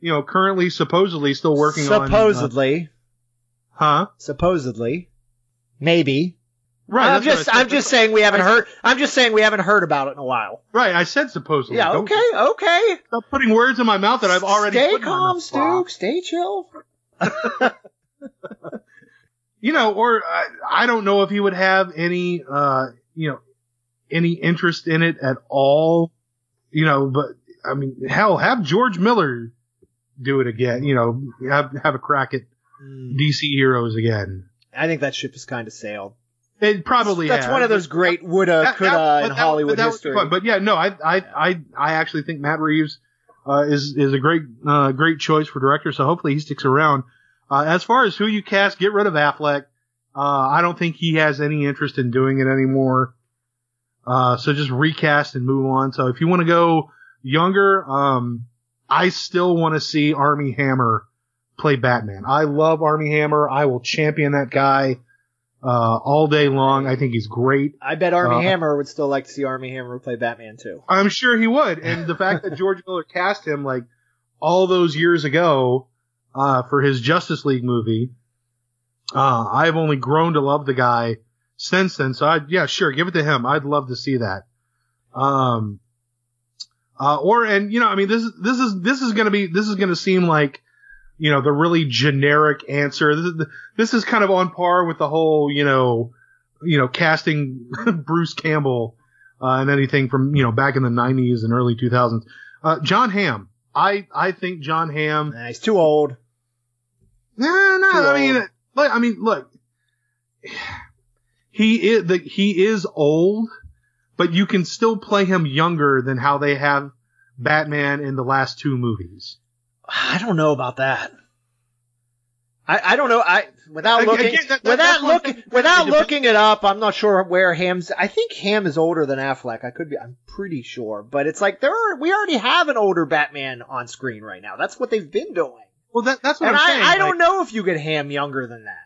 S2: you know, currently supposedly still working on,
S1: supposedly,
S2: uh, huh?
S1: supposedly, maybe.
S2: Right.
S1: I'm
S2: that's what I
S1: just. I'm just saying we haven't heard. I'm just saying we haven't heard about it in a while.
S2: right. I said supposedly.
S1: Yeah.
S2: Don't
S1: Okay. Okay.
S2: Stop putting words in my mouth that I've already.
S1: Stay
S2: put in my
S1: calm, Stu. Stay chill.
S2: you know, or I, I don't know if he would have any, uh, you know, any interest in it at all, you know, but I mean, hell, have George Miller do it again, you know, have, have a crack at DC heroes again.
S1: I think that ship has kind of sailed.
S2: It probably
S1: That's
S2: has.
S1: one of those great woulda, coulda
S2: that-
S1: in
S2: that-
S1: Hollywood
S2: that
S1: history.
S2: But yeah, no, I, I, I, I actually think Matt Reeves, uh, is, is a great, uh, great choice for director. So hopefully he sticks around. Uh, as far as who you cast, get rid of Affleck. Uh, I don't think he has any interest in doing it anymore. Uh, so just recast and move on. So if you want to go younger, um, I still want to see Armie Hammer play Batman. I love Armie Hammer. I will champion that guy, uh, all day long. I think he's great.
S1: I bet Armie
S2: Uh,
S1: Hammer would still like to see Armie Hammer play Batman too.
S2: I'm sure he would. And the fact that George Miller cast him like all those years ago uh, for his Justice League movie, uh, I've only grown to love the guy since then. So I, yeah, sure, give it to him. I'd love to see that. Um, uh, or and you know, I mean, this is this is this is gonna be this is gonna seem like you know the really generic answer. This is this is kind of on par with the whole you know you know casting Bruce Campbell uh, and anything from you know back in the 90s and early 2000s. Uh, John Hamm. I I think John Hamm.
S1: Nah, he's too old.
S2: No, no.
S1: Too
S2: I mean, look. I mean, look. He is the he is old, but you can still play him younger than how they have Batman in the last two movies.
S1: I don't know about that. I, I don't know. I without looking
S2: again, that- that-
S1: without
S2: that's what I'm
S1: looking without
S2: It
S1: looking it up. I'm not sure where Hamm's. I think Hamm is older than Affleck. I could be. I'm pretty sure, but it's like there are. We already have an older Batman on screen right now. That's what they've been doing.
S2: Well, that, that's what
S1: And
S2: I'm
S1: I,
S2: saying.
S1: I
S2: like,
S1: don't know if you get Hamm younger than that.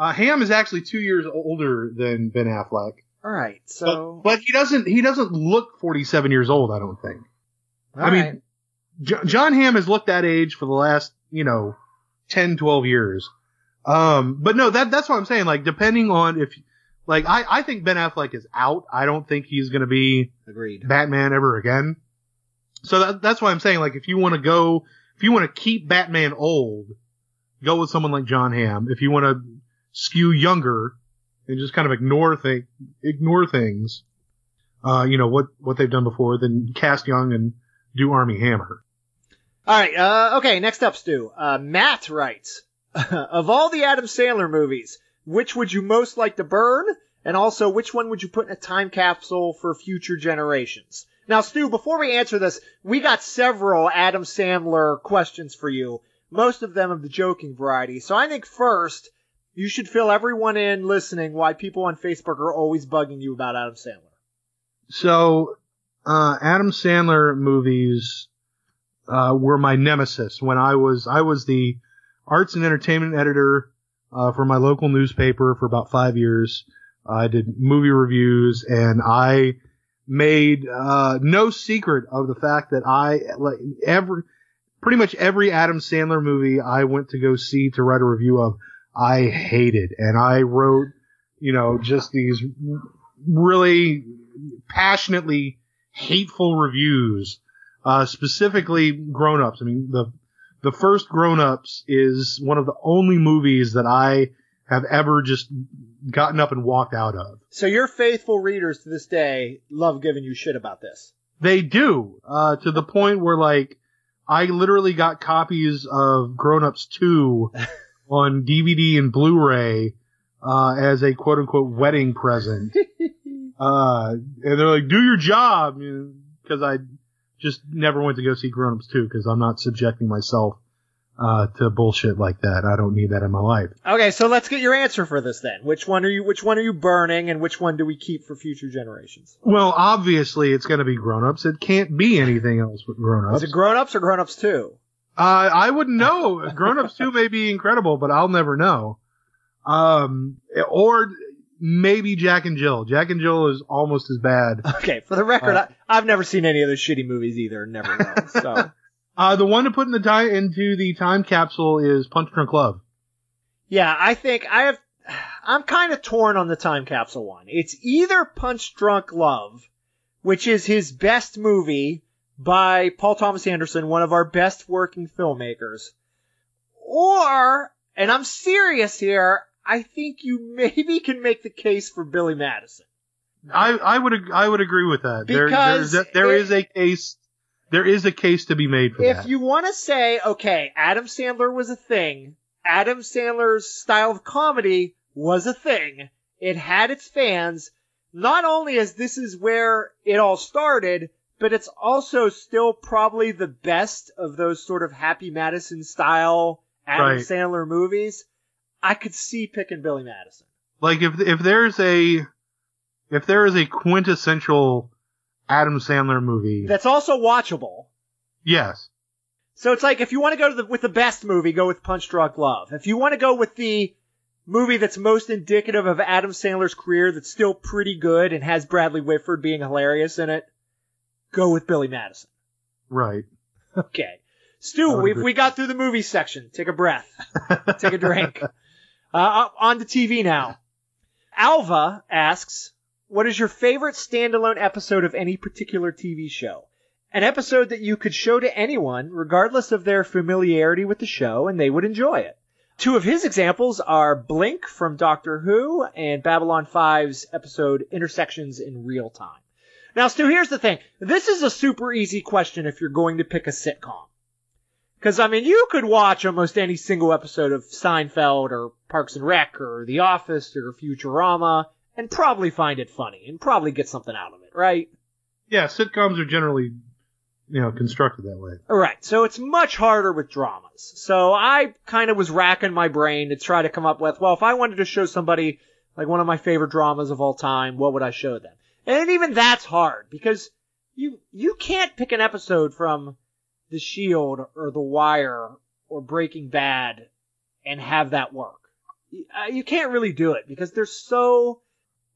S2: Uh, Hamm is actually two years older than Ben Affleck,
S1: All right,
S2: but,
S1: so
S2: but he doesn't he doesn't look 47 years old. I don't think.
S1: all
S2: I mean,
S1: right.
S2: Jo- John Hamm has looked that age for the last, you know, 10, 12 years. Um, but no, that, that's what I'm saying. Like, depending on if, like, I, I think Ben Affleck is out. I don't think he's going to be
S1: agreed.
S2: Batman ever again. So that, that's why I'm saying, like, if you want to go, if you want to keep Batman old, go with someone like John Hamm. If you want to skew younger and just kind of ignore thing, ignore things, uh, you know what what they've done before, then cast young and do Armie Hammer.
S1: All right. Uh, okay. Next up, Stu. Uh, Matt writes, of all the Adam Sandler movies, which would you most like to burn? And also, which one would you put in a time capsule for future generations? Now, Stu, before we answer this, we got several Adam Sandler questions for you, most of them of the joking variety. So I think first, you should fill everyone in listening why people on Facebook are always bugging you about Adam Sandler.
S2: So, uh, Adam Sandler movies, uh, were my nemesis when I was, I was the arts and entertainment editor, uh, for my local newspaper for about five years. I did movie reviews and I made, uh, no secret of the fact that I, like, every, pretty much every Adam Sandler movie I went to go see to write a review of, I hated. And I wrote, you know, just these really passionately hateful reviews, uh, specifically grown ups. I mean, the, the first grown ups is one of the only movies that I have ever just gotten up and walked out of.
S1: So your faithful readers to this day love giving you shit about this.
S2: They do, uh, to the point where like, I literally got copies of Grown Ups 2 on DVD and Blu-ray, uh, as a quote unquote wedding present. Uh, and they're like, do your job, because I just never went to go see Grown Ups 2 because I'm not subjecting myself uh, to bullshit like that. I don't need that in my life.
S1: Okay, so let's get your answer for this then. Which one are you? Which one are you burning, and which one do we keep for future generations?
S2: Well, obviously it's going to be Grown Ups. It can't be anything else but Grown Ups.
S1: Is it Grown Ups or Grown Ups Two?
S2: Uh, I wouldn't know. Grown Ups 2 may be incredible, but I'll never know. Um, or maybe Jack and Jill. Jack and Jill is almost as bad.
S1: Okay, for the record, uh, I, I've never seen any of those shitty movies either. Never will. So.
S2: uh, the one to put in the time into the time capsule is Punch Drunk Love.
S1: Yeah, I think I have. I'm kind of torn on the time capsule one. It's either Punch Drunk Love, which is his best movie by Paul Thomas Anderson, one of our best working filmmakers, or, and I'm serious here, I think you maybe can make the case for Billy Madison.
S2: I, I would I would agree with that. Because there, there is a case there is a case to be made for
S1: if
S2: that.
S1: If you want to say, okay, Adam Sandler was a thing, Adam Sandler's style of comedy was a thing, it had its fans, not only as this is where it all started, but it's also still probably the best of those sort of Happy Madison style Adam right. Sandler movies. I could see picking Billy Madison.
S2: Like if if there's a if there is a quintessential Adam Sandler movie
S1: that's also watchable.
S2: Yes.
S1: So it's like if you want to go to the with the best movie, go with Punch Drunk Love. If you want to go with the movie that's most indicative of Adam Sandler's career that's still pretty good and has Bradley Whitford being hilarious in it, go with Billy Madison.
S2: Right.
S1: Okay. Stu, we we got through the movie section. Take a breath. Take a drink. Uh, on to TV now. Alva asks, what is your favorite standalone episode of any particular TV show? An episode that you could show to anyone, regardless of their familiarity with the show, and they would enjoy it. Two of his examples are Blink from Doctor Who and Babylon 5's episode Intersections in Real Time. Now, Stu, here's the thing. This is a super easy question if you're going to pick a sitcom. Because, I mean, you could watch almost any single episode of Seinfeld or Parks and Rec or The Office or Futurama and probably find it funny and probably get something out of it, right?
S2: Yeah, sitcoms are generally, you know, constructed that way.
S1: All right, So it's much harder with dramas. So I kind of was racking my brain to try to come up with, well, if I wanted to show somebody like one of my favorite dramas of all time, what would I show them? And even that's hard because you, you can't pick an episode from the Shield or The Wire or Breaking Bad and have that work. Uh, you can't really do it because they're so.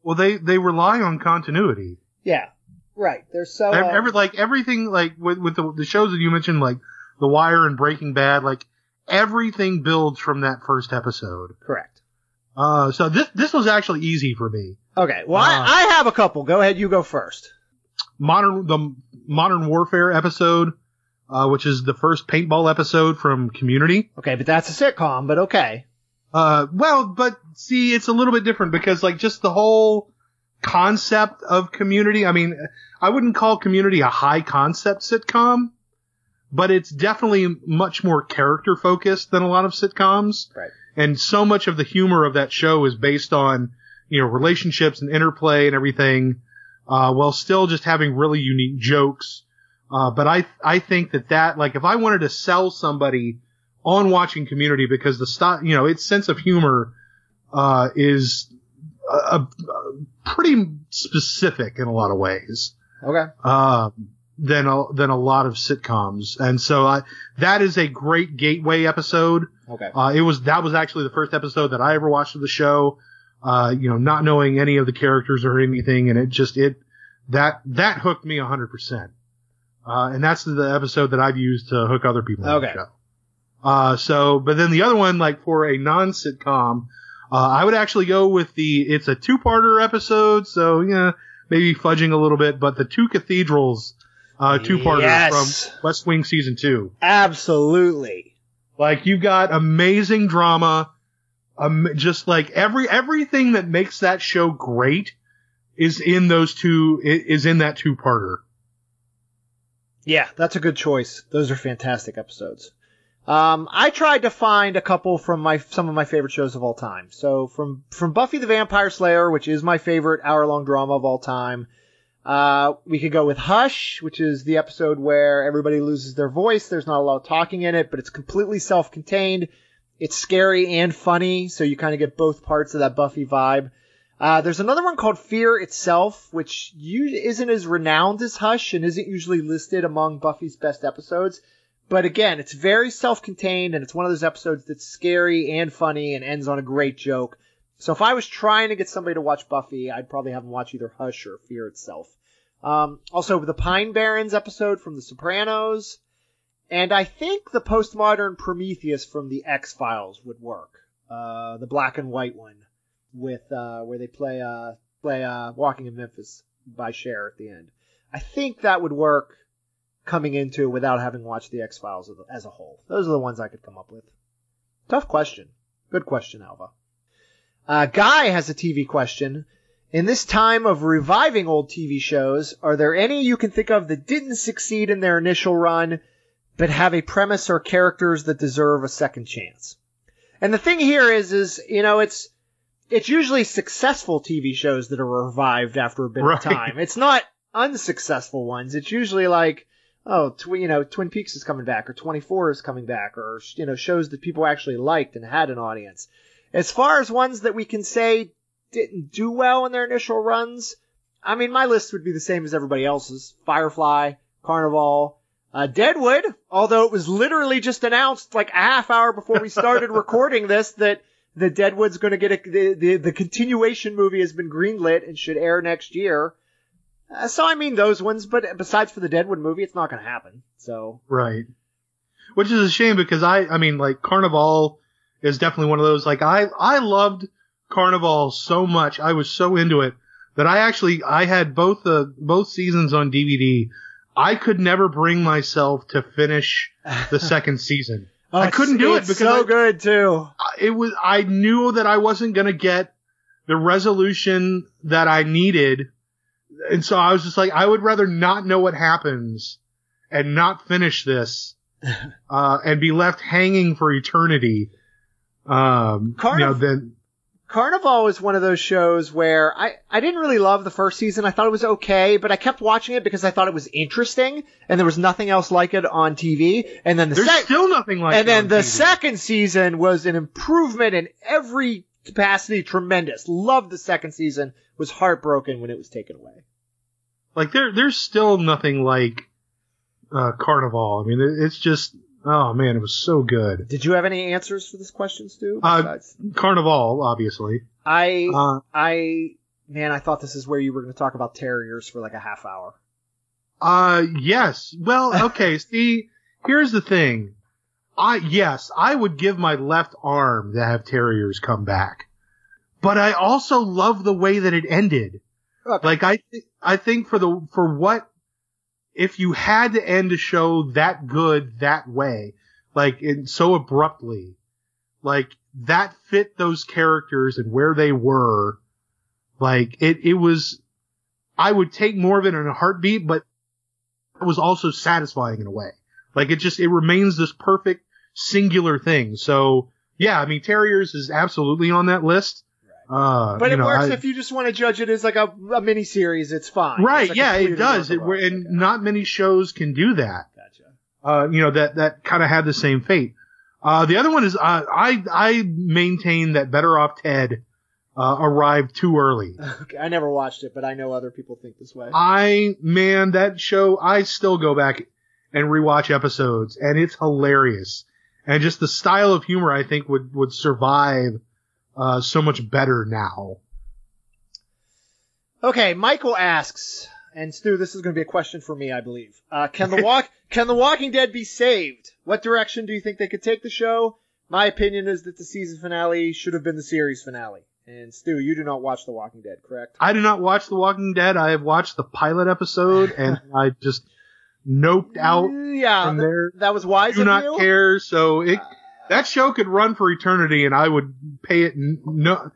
S2: Well, they they rely on continuity.
S1: Yeah, right. They're so
S2: uh, every like everything like with with the, the shows that you mentioned like The Wire and Breaking Bad like everything builds from that first episode.
S1: Correct.
S2: Uh, so this this was actually easy for me.
S1: Okay. Well, uh, I, I have a couple. Go ahead. You go first.
S2: Modern the Modern Warfare episode uh, which is the first paintball episode from Community.
S1: Okay, but that's a sitcom, but okay.
S2: Uh, well, but see, it's a little bit different because like just the whole concept of Community. I mean, I wouldn't call Community a high concept sitcom, but it's definitely much more character focused than a lot of sitcoms.
S1: Right.
S2: And so much of the humor of that show is based on, you know, relationships and interplay and everything, uh, while still just having really unique jokes. Uh, but I, I think that that, like, if I wanted to sell somebody on watching Community because the style, you know, its sense of humor, uh, is a, a pretty specific in a lot of ways.
S1: Okay.
S2: Um, than a, than a lot of sitcoms. And so I, that is a great gateway episode.
S1: Okay.
S2: Uh, it was, that was actually the first episode that I ever watched of the show. Uh, you know, not knowing any of the characters or anything. And it just, it, that, that hooked me a hundred percent. Uh, and that's the episode that I've used to hook other people
S1: Okay.
S2: the show. Uh, so, but then the other one, like for a non-sitcom, uh, I would actually go with the, it's a two-parter episode, so, yeah, maybe fudging a little bit, but the Two Cathedrals, uh, two-parter
S1: Yes.
S2: from West Wing season two.
S1: Absolutely.
S2: Like you've got amazing drama, um, just like every everything that makes that show great is in those two is in that two parter.
S1: Yeah, that's a good choice. Those are fantastic episodes. Um, I tried to find a couple from my some of my favorite shows of all time. So from from Buffy the Vampire Slayer, which is my favorite hour long drama of all time. Uh, we could go with Hush, which is the episode where everybody loses their voice. There's not a lot of talking in it, but it's completely self contained. It's scary and funny, so you kind of get both parts of that Buffy vibe. Uh, there's another one called Fear Itself, which you, isn't as renowned as Hush and isn't usually listed among Buffy's best episodes. But again, it's very self-contained and it's one of those episodes that's scary and funny and ends on a great joke. So if I was trying to get somebody to watch Buffy, I'd probably have them watch either Hush or Fear Itself. Um, also, the Pine Barrens episode from The Sopranos. And I think the postmodern Prometheus from the X Files would work. Uh, the black and white one with uh, where they play uh, play uh, Walking in Memphis by Cher at the end. I think that would work coming into it without having watched the X Files as a whole. Those are the ones I could come up with. Tough question. Good question, Alva. Uh, Guy has a TV question. In this time of reviving old TV shows, are there any you can think of that didn't succeed in their initial run, but have a premise or characters that deserve a second chance? And the thing here is, is you know, it's it's usually successful TV shows that are revived after a bit
S2: Right.
S1: of time. It's not unsuccessful ones. It's usually like, oh, tw- you know, Twin Peaks is coming back, or 24 is coming back, or you know, shows that people actually liked and had an audience. As far as ones that we can say didn't do well in their initial runs, I mean, my list would be the same as everybody else's: Firefly, Carnivàle, uh, Deadwood. Although it was literally just announced like a half hour before we started recording this that the Deadwood's going to get a the, the the continuation movie has been greenlit and should air next year. Uh, so I mean those ones, but besides for the Deadwood movie, it's not going to happen. So
S2: Right. Which is a shame because I, I mean, like Carnivàle is definitely one of those. Like I, I loved Carnivàle so much. I was so into it that I actually, I had both the, both seasons on DVD. I could never bring myself to finish the second season.
S1: Oh,
S2: I couldn't do it because
S1: so
S2: I-
S1: good too.
S2: It was, I knew that I wasn't going to get the resolution that I needed. And so I was just like, I would rather not know what happens and not finish this, uh, and be left hanging for eternity. Um, you know, then,
S1: Carnivàle is one of those shows where I, I didn't really love the first season. I thought it was okay, but I kept watching it because I thought it was interesting, and there was nothing else like it on TV. And then the
S2: there's
S1: sec-
S2: still nothing like
S1: and then the
S2: TV.
S1: second season was an improvement in every capacity, tremendous. Loved the second season. Was heartbroken when it was taken away.
S2: like there, there's still nothing like, uh, Carnivàle. I mean, it's just, oh man, it was so good.
S1: Did you have any answers for this question, Stu?
S2: Uh, Carnivàle, obviously.
S1: I
S2: Uh,
S1: I man, I thought this is where you were going to talk about terriers for like a half hour.
S2: Uh, yes. Well, okay. see, here's the thing. I, yes, I would give my left arm to have terriers come back. But I also love the way that it ended.
S1: Okay.
S2: Like I, th- I think for the, for what if you had to end a show that good that way, like and so abruptly, like that fit those characters and where they were, like it it was. I would take more of it in a heartbeat, but it was also satisfying in a way. Like it just it remains this perfect singular thing. So yeah, I mean Terriers is absolutely on that list. Uh,
S1: But it
S2: know,
S1: works
S2: I-
S1: if you just want to judge it as like a, a mini series. It's fine.
S2: right?
S1: It's a
S2: yeah, it does. It, and
S1: okay.
S2: not many shows can do that.
S1: Gotcha.
S2: Uh, you know that that kind of had the same fate. Uh, the other one is uh, I I maintain that Better Off Ted uh, arrived too early.
S1: Okay, I never watched it, but I know other people think this way.
S2: I man, that show I still go back and rewatch episodes, and it's hilarious. And just the style of humor I think would would survive uh, so much better now.
S1: Okay, Michael asks, and Stu, this is going to be a question for me, I believe. Uh, can the walk can the Walking Dead be saved? What direction do you think they could take the show? My opinion is that the season finale should have been the series finale. And Stu, you do not watch The Walking Dead, correct?
S2: I do not watch The Walking Dead. I have watched the pilot episode, and I just noped out
S1: yeah,
S2: from
S1: th-
S2: there.
S1: that was wise
S2: I
S1: Do
S2: not
S1: you.
S2: care. So it that show could run for eternity, and I would pay it no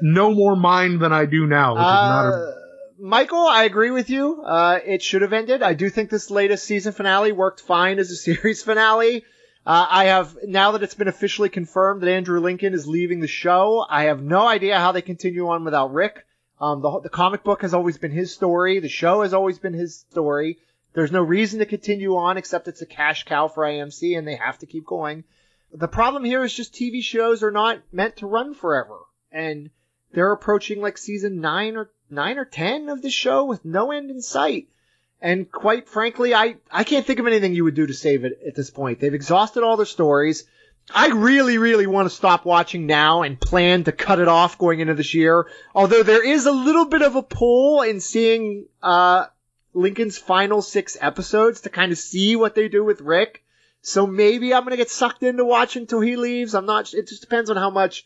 S2: no more mind than I do now. Which is not a
S1: Uh, Michael, I agree with you. Uh, it should have ended. I do think this latest season finale worked fine as a series finale. Uh, I have now that it's been officially confirmed that Andrew Lincoln is leaving the show. I have no idea how they continue on without Rick. Um, the the comic book has always been his story. The show has always been his story. There's no reason to continue on except it's a cash cow for AMC and they have to keep going. The problem here is just TV shows are not meant to run forever. And they're approaching like season nine or nine or ten of the show with no end in sight. And quite frankly, I, I can't think of anything you would do to save it at this point. They've exhausted all their stories. I really, really want to stop watching now and plan to cut it off going into this year. Although there is a little bit of a pull in seeing, uh, Lincoln's final six episodes to kind of see what they do with Rick. So maybe I'm going to get sucked into watching until he leaves. I'm not, it just depends on how much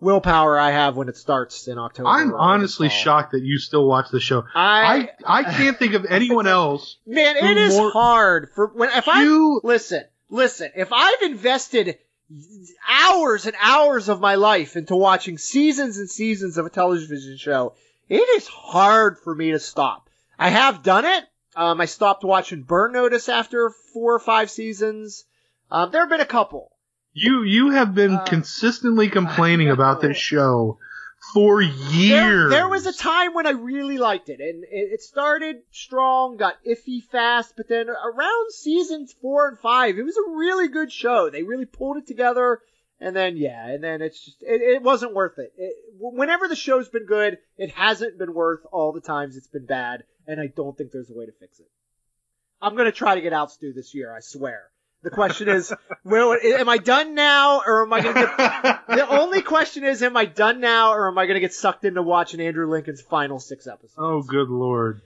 S1: willpower I have when it starts in October.
S2: I'm honestly shocked that you still watch the show.
S1: I,
S2: I I can't think of anyone else.
S1: man, it is
S2: more-
S1: hard for when if I
S2: You
S1: listen, listen. If I've invested hours and hours of my life into watching seasons and seasons of a television show, it is hard for me to stop. I have done it. Um, I stopped watching Burn Notice after four or five seasons. Um, there have been a couple.
S2: you you have been
S1: Uh,
S2: consistently complaining about this show for
S1: There,
S2: years.
S1: there was a time when I really liked it, and it, it started strong, got iffy fast, but then around seasons four and five, it was a really good show. They really pulled it together, and then yeah, and then it's just it, it wasn't worth it. it. Whenever the show's been good, it hasn't been worth all the times it's been bad, and I don't think there's a way to fix it. I'm gonna try to get out Stu this year, I swear. The question is, will am I done now, or am I gonna get the only question is, am I done now, or am I going to get sucked into watching Andrew Lincoln's final six episodes?
S2: oh, good lord.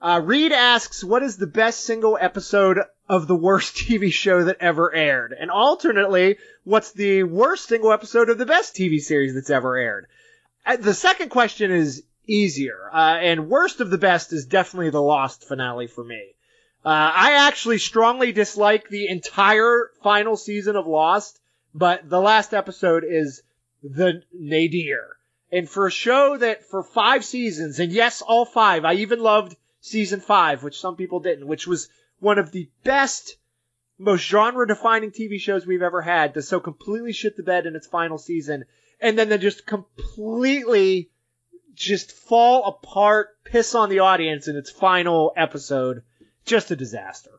S1: Uh, Reed asks, what is the best single episode of the worst TV show that ever aired? And alternately, what's the worst single episode of the best TV series that's ever aired? Uh, the second question is easier, uh, and worst of the best is definitely the Lost finale for me. Uh, I actually strongly dislike the entire final season of Lost, but the last episode is the nadir. And for a show that for five seasons, and yes, all five, I even loved season five, which some people didn't, which was one of the best, most genre defining TV shows we've ever had to so completely shit the bed in its final season, and then to just completely just fall apart, piss on the audience in its final episode. Just a disaster.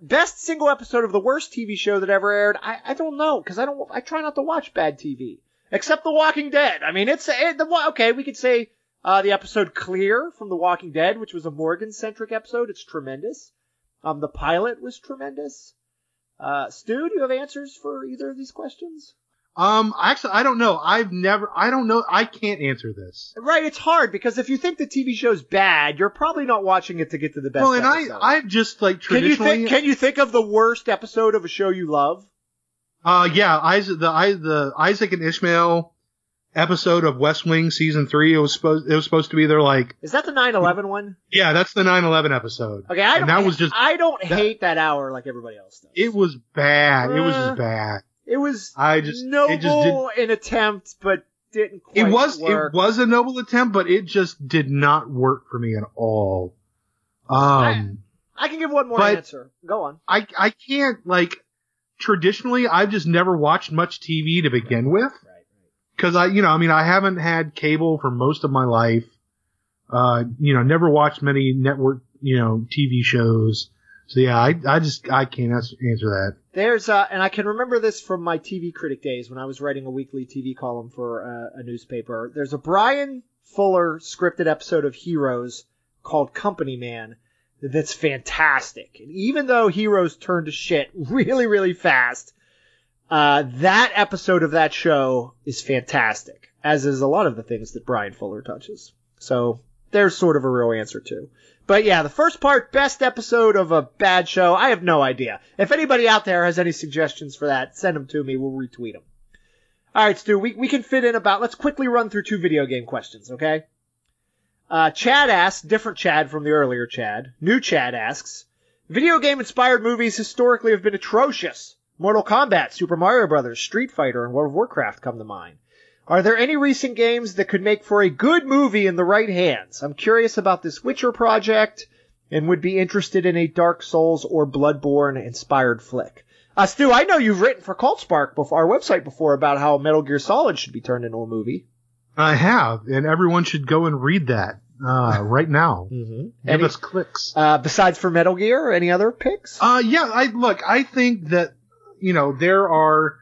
S1: Best single episode of the worst TV show that ever aired? I, I don't know, because I don't, I try not to watch bad TV. Except The Walking Dead. I mean, it's, it, the, okay, we could say, uh, the episode Clear from The Walking Dead, which was a Morgan-centric episode. It's tremendous. Um, the pilot was tremendous. Uh, Stu, do you have answers for either of these questions?
S2: Um, actually, I don't know. I've never. I don't know. I can't answer this.
S1: Right, it's hard because if you think the TV show's bad, you're probably not watching it to get to the best
S2: well, and
S1: episode.
S2: I, I've just like traditionally.
S1: can you think? Can you think of the worst episode of a show you love?
S2: uh, yeah, Isaac, the I, the Isaac and Ishmael episode of West Wing season three. It was supposed it was supposed to be their like
S1: Is that the 9/11 one?
S2: yeah, that's the 9/11 episode.
S1: Okay, I don't.
S2: that was just-
S1: I don't
S2: that-
S1: hate that hour like everybody else does.
S2: It was bad. it was
S1: Uh,
S2: just bad.
S1: It was
S2: I just
S1: noble
S2: it just did.
S1: in attempt, but didn't quite
S2: It was
S1: work.
S2: it was a noble attempt, but it just did not work for me at all. Um,
S1: I can give one more answer. Go on.
S2: I I can't like traditionally. I've just never watched much TV to begin with. Because I, you know, I mean, I haven't had cable for most of my life. Uh, you know, never watched many network, you know, TV shows. So yeah, I, I just, I can't answer, answer that.
S1: There's uh, and I can remember this from my TV critic days when I was writing a weekly TV column for uh, a newspaper. There's a Bryan Fuller scripted episode of Heroes called Company Man that's fantastic. And even though Heroes turned to shit really, really fast, uh, that episode of that show is fantastic, as is a lot of the things that Bryan Fuller touches. So there's sort of a real answer too. But yeah, the first part, best episode of a bad show, I have no idea. If anybody out there has any suggestions for that, send them to me. We'll retweet them. All right, Stu, we, we can fit in about, let's quickly run through two video game questions, okay? Uh, Chad asks, different Chad from the earlier Chad. New Chad asks, video game inspired movies historically have been atrocious. Mortal Kombat, Super Mario Bros., Street Fighter, and World of Warcraft come to mind. Are there any recent games that could make for a good movie in the right hands? I'm curious about this Witcher project and would be interested in a Dark Souls or Bloodborne inspired flick. Uh, Stu, I know you've written for Cult Spark before our website before about how Metal Gear Solid should be turned into a movie.
S2: I have, and everyone should go and read that, uh, right now.
S1: Mm-hmm.
S2: Give
S1: Any,
S2: us clicks.
S1: uh, besides for Metal Gear, any other picks?
S2: Uh, yeah, I, look, I think that, you know, there are,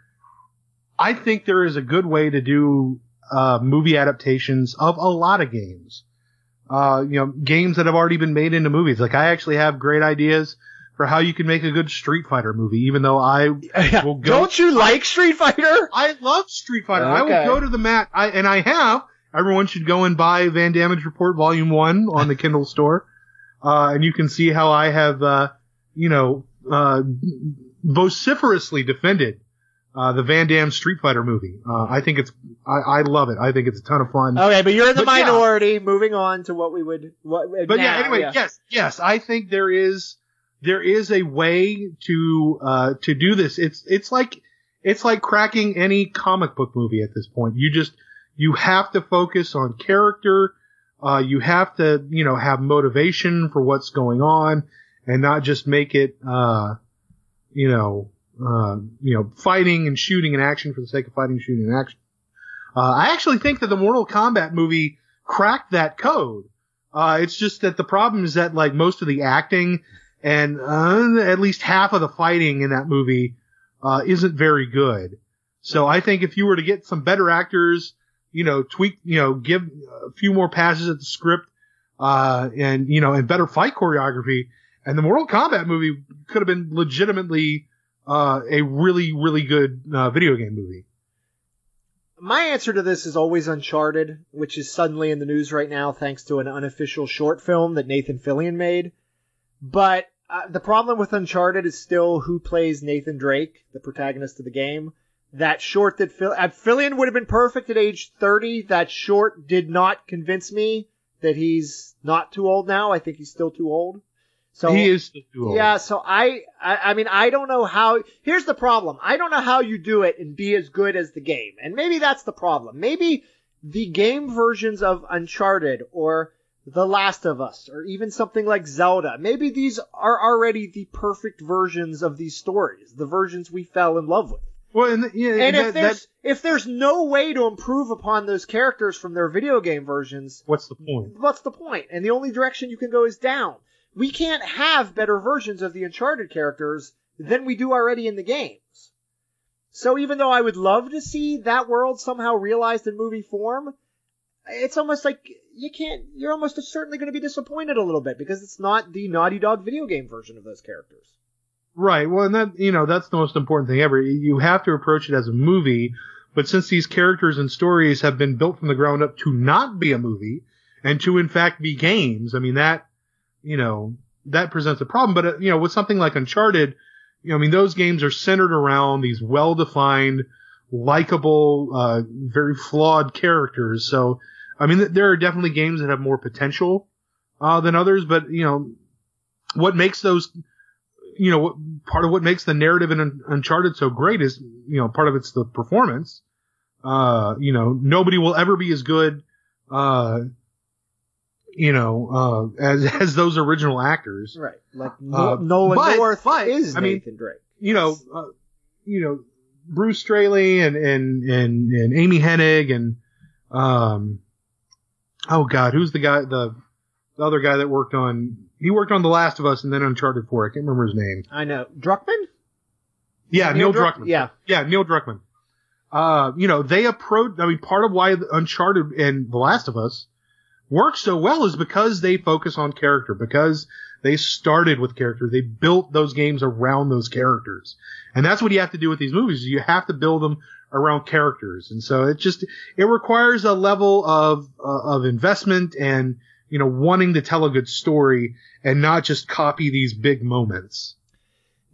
S2: I think there is a good way to do, uh, movie adaptations of a lot of games. Uh, you know, games that have already been made into movies. Like, I actually have great ideas for how you can make a good Street Fighter movie, even though I, Well, go-
S1: Don't you like Street Fighter?
S2: I love Street Fighter. I
S1: Okay.
S2: will go to the mat, I, and I have. Everyone should go and buy Van Damage Report Volume 1 on the Kindle store. Uh, and you can see how I have, uh, you know, uh, vociferously defended, uh, the Van Damme Street Fighter movie. Uh, I think it's, I, I love it. I think it's a ton of fun.
S1: Okay, but you're in the
S2: But yeah.
S1: minority. Moving on to what we would. What,
S2: but
S1: now,
S2: yeah, anyway,
S1: yeah.
S2: yes, yes, I think there is there is a way to uh to do this. It's it's like it's like cracking any comic book movie at this point. You just you have to focus on character. Uh, you have to you know have motivation for what's going on, and not just make it uh you know uh you know fighting and shooting and action for the sake of fighting, shooting, and action. Uh, I actually think that the Mortal Kombat movie cracked that code. Uh, it's just that the problem is that like most of the acting and uh, at least half of the fighting in that movie uh, isn't very good. So I think if you were to get some better actors, you know, tweak, you know, give a few more passes at the script, uh, and you know, and better fight choreography, and the Mortal Kombat movie could have been legitimately uh, a really, really good uh, video game movie.
S1: My answer to this is always Uncharted, which is suddenly in the news right now thanks to an unofficial short film that Nathan Fillion made. But uh, the problem with Uncharted is still who plays Nathan Drake, the protagonist of the game. That short that Phil- uh, Fillion would have been perfect at age 30. That short did not convince me that he's not too old now. I think he's still too old. So
S2: he is too old.
S1: yeah, so I, I, I mean, I don't know how. Here's the problem. I don't know how you do it and be as good as the game, and maybe that's the problem. Maybe the game versions of Uncharted or The Last of Us or even something like Zelda, maybe these are already the perfect versions of these stories, the versions we fell in love with.
S2: Well, and, yeah,
S1: And
S2: that-
S1: if there's
S2: that-
S1: if there's no way to improve upon those characters from their video game versions,
S2: what's the point?
S1: what's the point? And the only direction you can go is down. We can't have better versions of the Uncharted characters than we do already in the games. So even though I would love to see that world somehow realized in movie form, it's almost like you can't, you're almost certainly going to be disappointed a little bit because it's not the Naughty Dog video game version of those characters.
S2: Right. Well, and that, you know, that's the most important thing ever. You have to approach it as a movie, but since these characters and stories have been built from the ground up to not be a movie and to in fact be games, I mean, that, you know, that presents a problem. But, uh, you know, with something like Uncharted, you know, I mean, those games are centered around these well-defined, likable, uh, very flawed characters. So, I mean, there are definitely games that have more potential, uh, than others, but, you know, what makes those, you know, what, part of what makes the narrative in Uncharted so great is, you know, part of it's the performance. Uh, you know, nobody will ever be as good, uh, you know, uh, as as those original actors.
S1: Right. Like uh, Nolan but, North but, is I Nathan mean, Drake.
S2: You know, uh, you know, Bruce Straley and and and and Amy Hennig and um, oh god, who's the guy the the other guy that worked on he worked on The Last of Us and then Uncharted 4. I can't remember his name.
S1: I know Druckmann.
S2: Yeah, Neil, Neil Druckmann. Druckmann.
S1: Yeah,
S2: yeah, Neil Druckmann. Uh, you know, they approach. I mean, part of why Uncharted and The Last of Us work so well is because they focus on character, because they started with character. They built those games around those characters. And that's what you have to do with these movies. You have to build them around characters. And so it just, it requires a level of, uh, of investment and, you know, wanting to tell a good story and not just copy these big moments.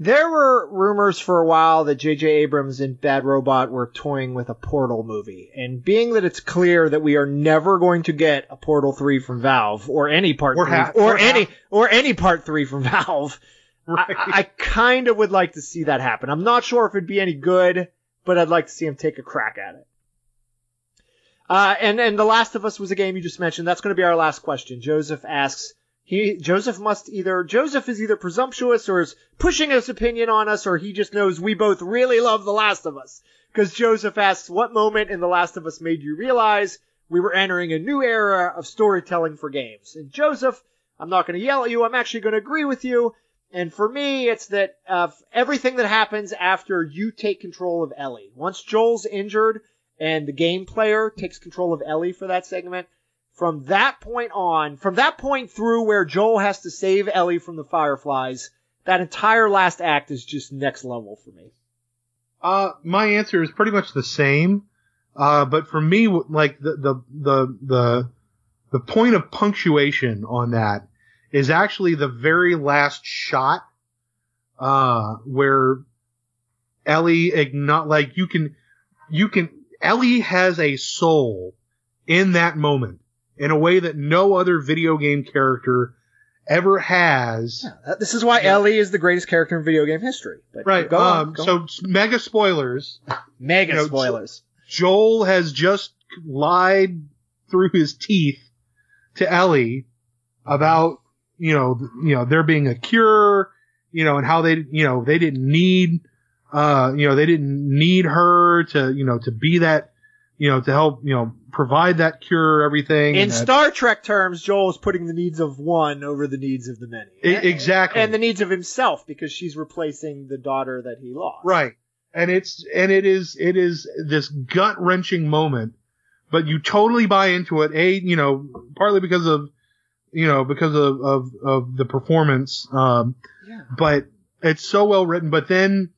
S1: There were rumors for a while that J.J. Abrams and Bad Robot were toying with a Portal movie, and being that it's clear that we are never going to get a Portal three from Valve or any part or, three, half, or, or any half. or any part three from Valve, right. I, I kind of would like to see that happen. I'm not sure if it'd be any good, but I'd like to see him take a crack at it. Uh, and and The Last of Us was a game you just mentioned. That's going to be our last question. Joseph asks he Joseph must either Joseph is either presumptuous or is pushing his opinion on us, or he just knows we both really love The Last of Us. Because Joseph asks, what moment in The Last of Us made you realize we were entering a new era of storytelling for games? And Joseph, I'm not going to yell at you. I'm actually going to agree with you. And for me, it's that uh, everything that happens after you take control of Ellie. Once Joel's injured and the game player takes control of Ellie for that segment, from that point on, from that point through where Joel has to save Ellie from the Fireflies, that entire last act is just next level for me.
S2: Uh, my answer is pretty much the same. Uh, but for me, like the, the, the, the, the point of punctuation on that is actually the very last shot, uh, where Ellie igno- like you can, you can, Ellie has a soul in that moment in a way that no other video game character ever has.
S1: Yeah, this is why Ellie is the greatest character in video game history. But
S2: right. Go on, um, go so on. mega spoilers.
S1: mega you know, spoilers.
S2: Joel has just lied through his teeth to Ellie about you know you know there being a cure, you know, and how they you know they didn't need uh you know they didn't need her to you know to be that you know, to help, you know, provide that cure, everything.
S1: In Star Trek terms, Joel is putting the needs of one over the needs of the many.
S2: exactly.
S1: And the needs of himself because she's replacing the daughter that he lost.
S2: Right. And it's, and it is, it is this gut wrenching moment, but you totally buy into it. A, you know, partly because of, you know, because of, of, of the performance. Um, yeah. but it's so well written. But then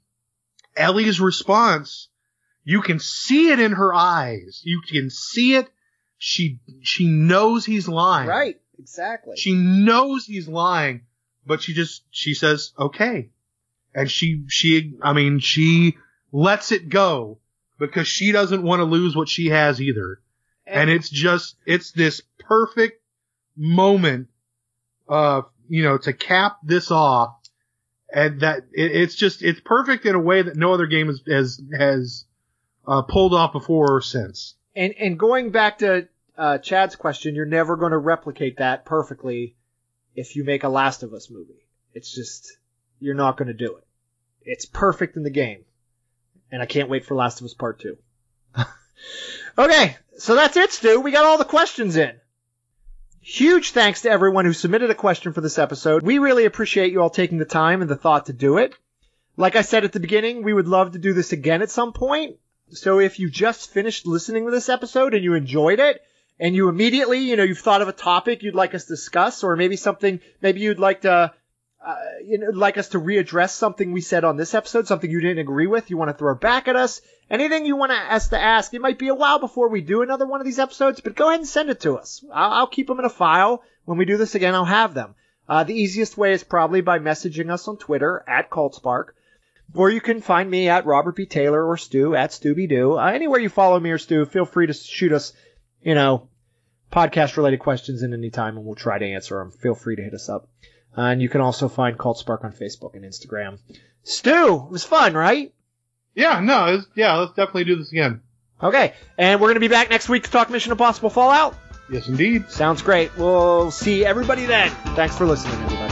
S2: Ellie's response, you can see it in her eyes. You can see it. She she knows he's lying.
S1: Right. Exactly.
S2: She knows he's lying, but she just she says okay, and she she I mean she lets it go because she doesn't want to lose what she has either. And, and it's just it's this perfect moment, uh, you know, to cap this off, and that it, it's just it's perfect in a way that no other game has has has uh, pulled off before or since.
S1: And and going back to uh, Chad's question, you're never going to replicate that perfectly if you make a Last of Us movie. It's just you're not going to do it. It's perfect in the game, and I can't wait for Last of Us Part Two. okay, so that's it, Stew. We got all the questions in. Huge thanks to everyone who submitted a question for this episode. We really appreciate you all taking the time and the thought to do it. Like I said at the beginning, we would love to do this again at some point. So if you just finished listening to this episode and you enjoyed it, and you immediately, you know, you've thought of a topic you'd like us to discuss, or maybe something, maybe you'd like to, uh, you know, like us to readdress something we said on this episode, something you didn't agree with, you want to throw back at us, anything you want us to ask. It might be a while before we do another one of these episodes, but go ahead and send it to us. I'll, I'll keep them in a file. When we do this again, I'll have them. Uh, the easiest way is probably by messaging us on Twitter at CultSpark. Or you can find me at Robert B. Taylor or Stew at Stooby Doo. Uh, anywhere you follow me or Stew, feel free to shoot us, you know, podcast related questions in any time and we'll try to answer them. Feel free to hit us up. Uh, and you can also find Cult Spark on Facebook and Instagram. Stew, it was fun, right?
S2: Yeah, no, it's, yeah, let's definitely do this again.
S1: Okay, and we're going to be back next week to talk Mission Impossible Fallout.
S2: Yes, indeed.
S1: Sounds great. We'll see everybody then. Thanks for listening, everybody.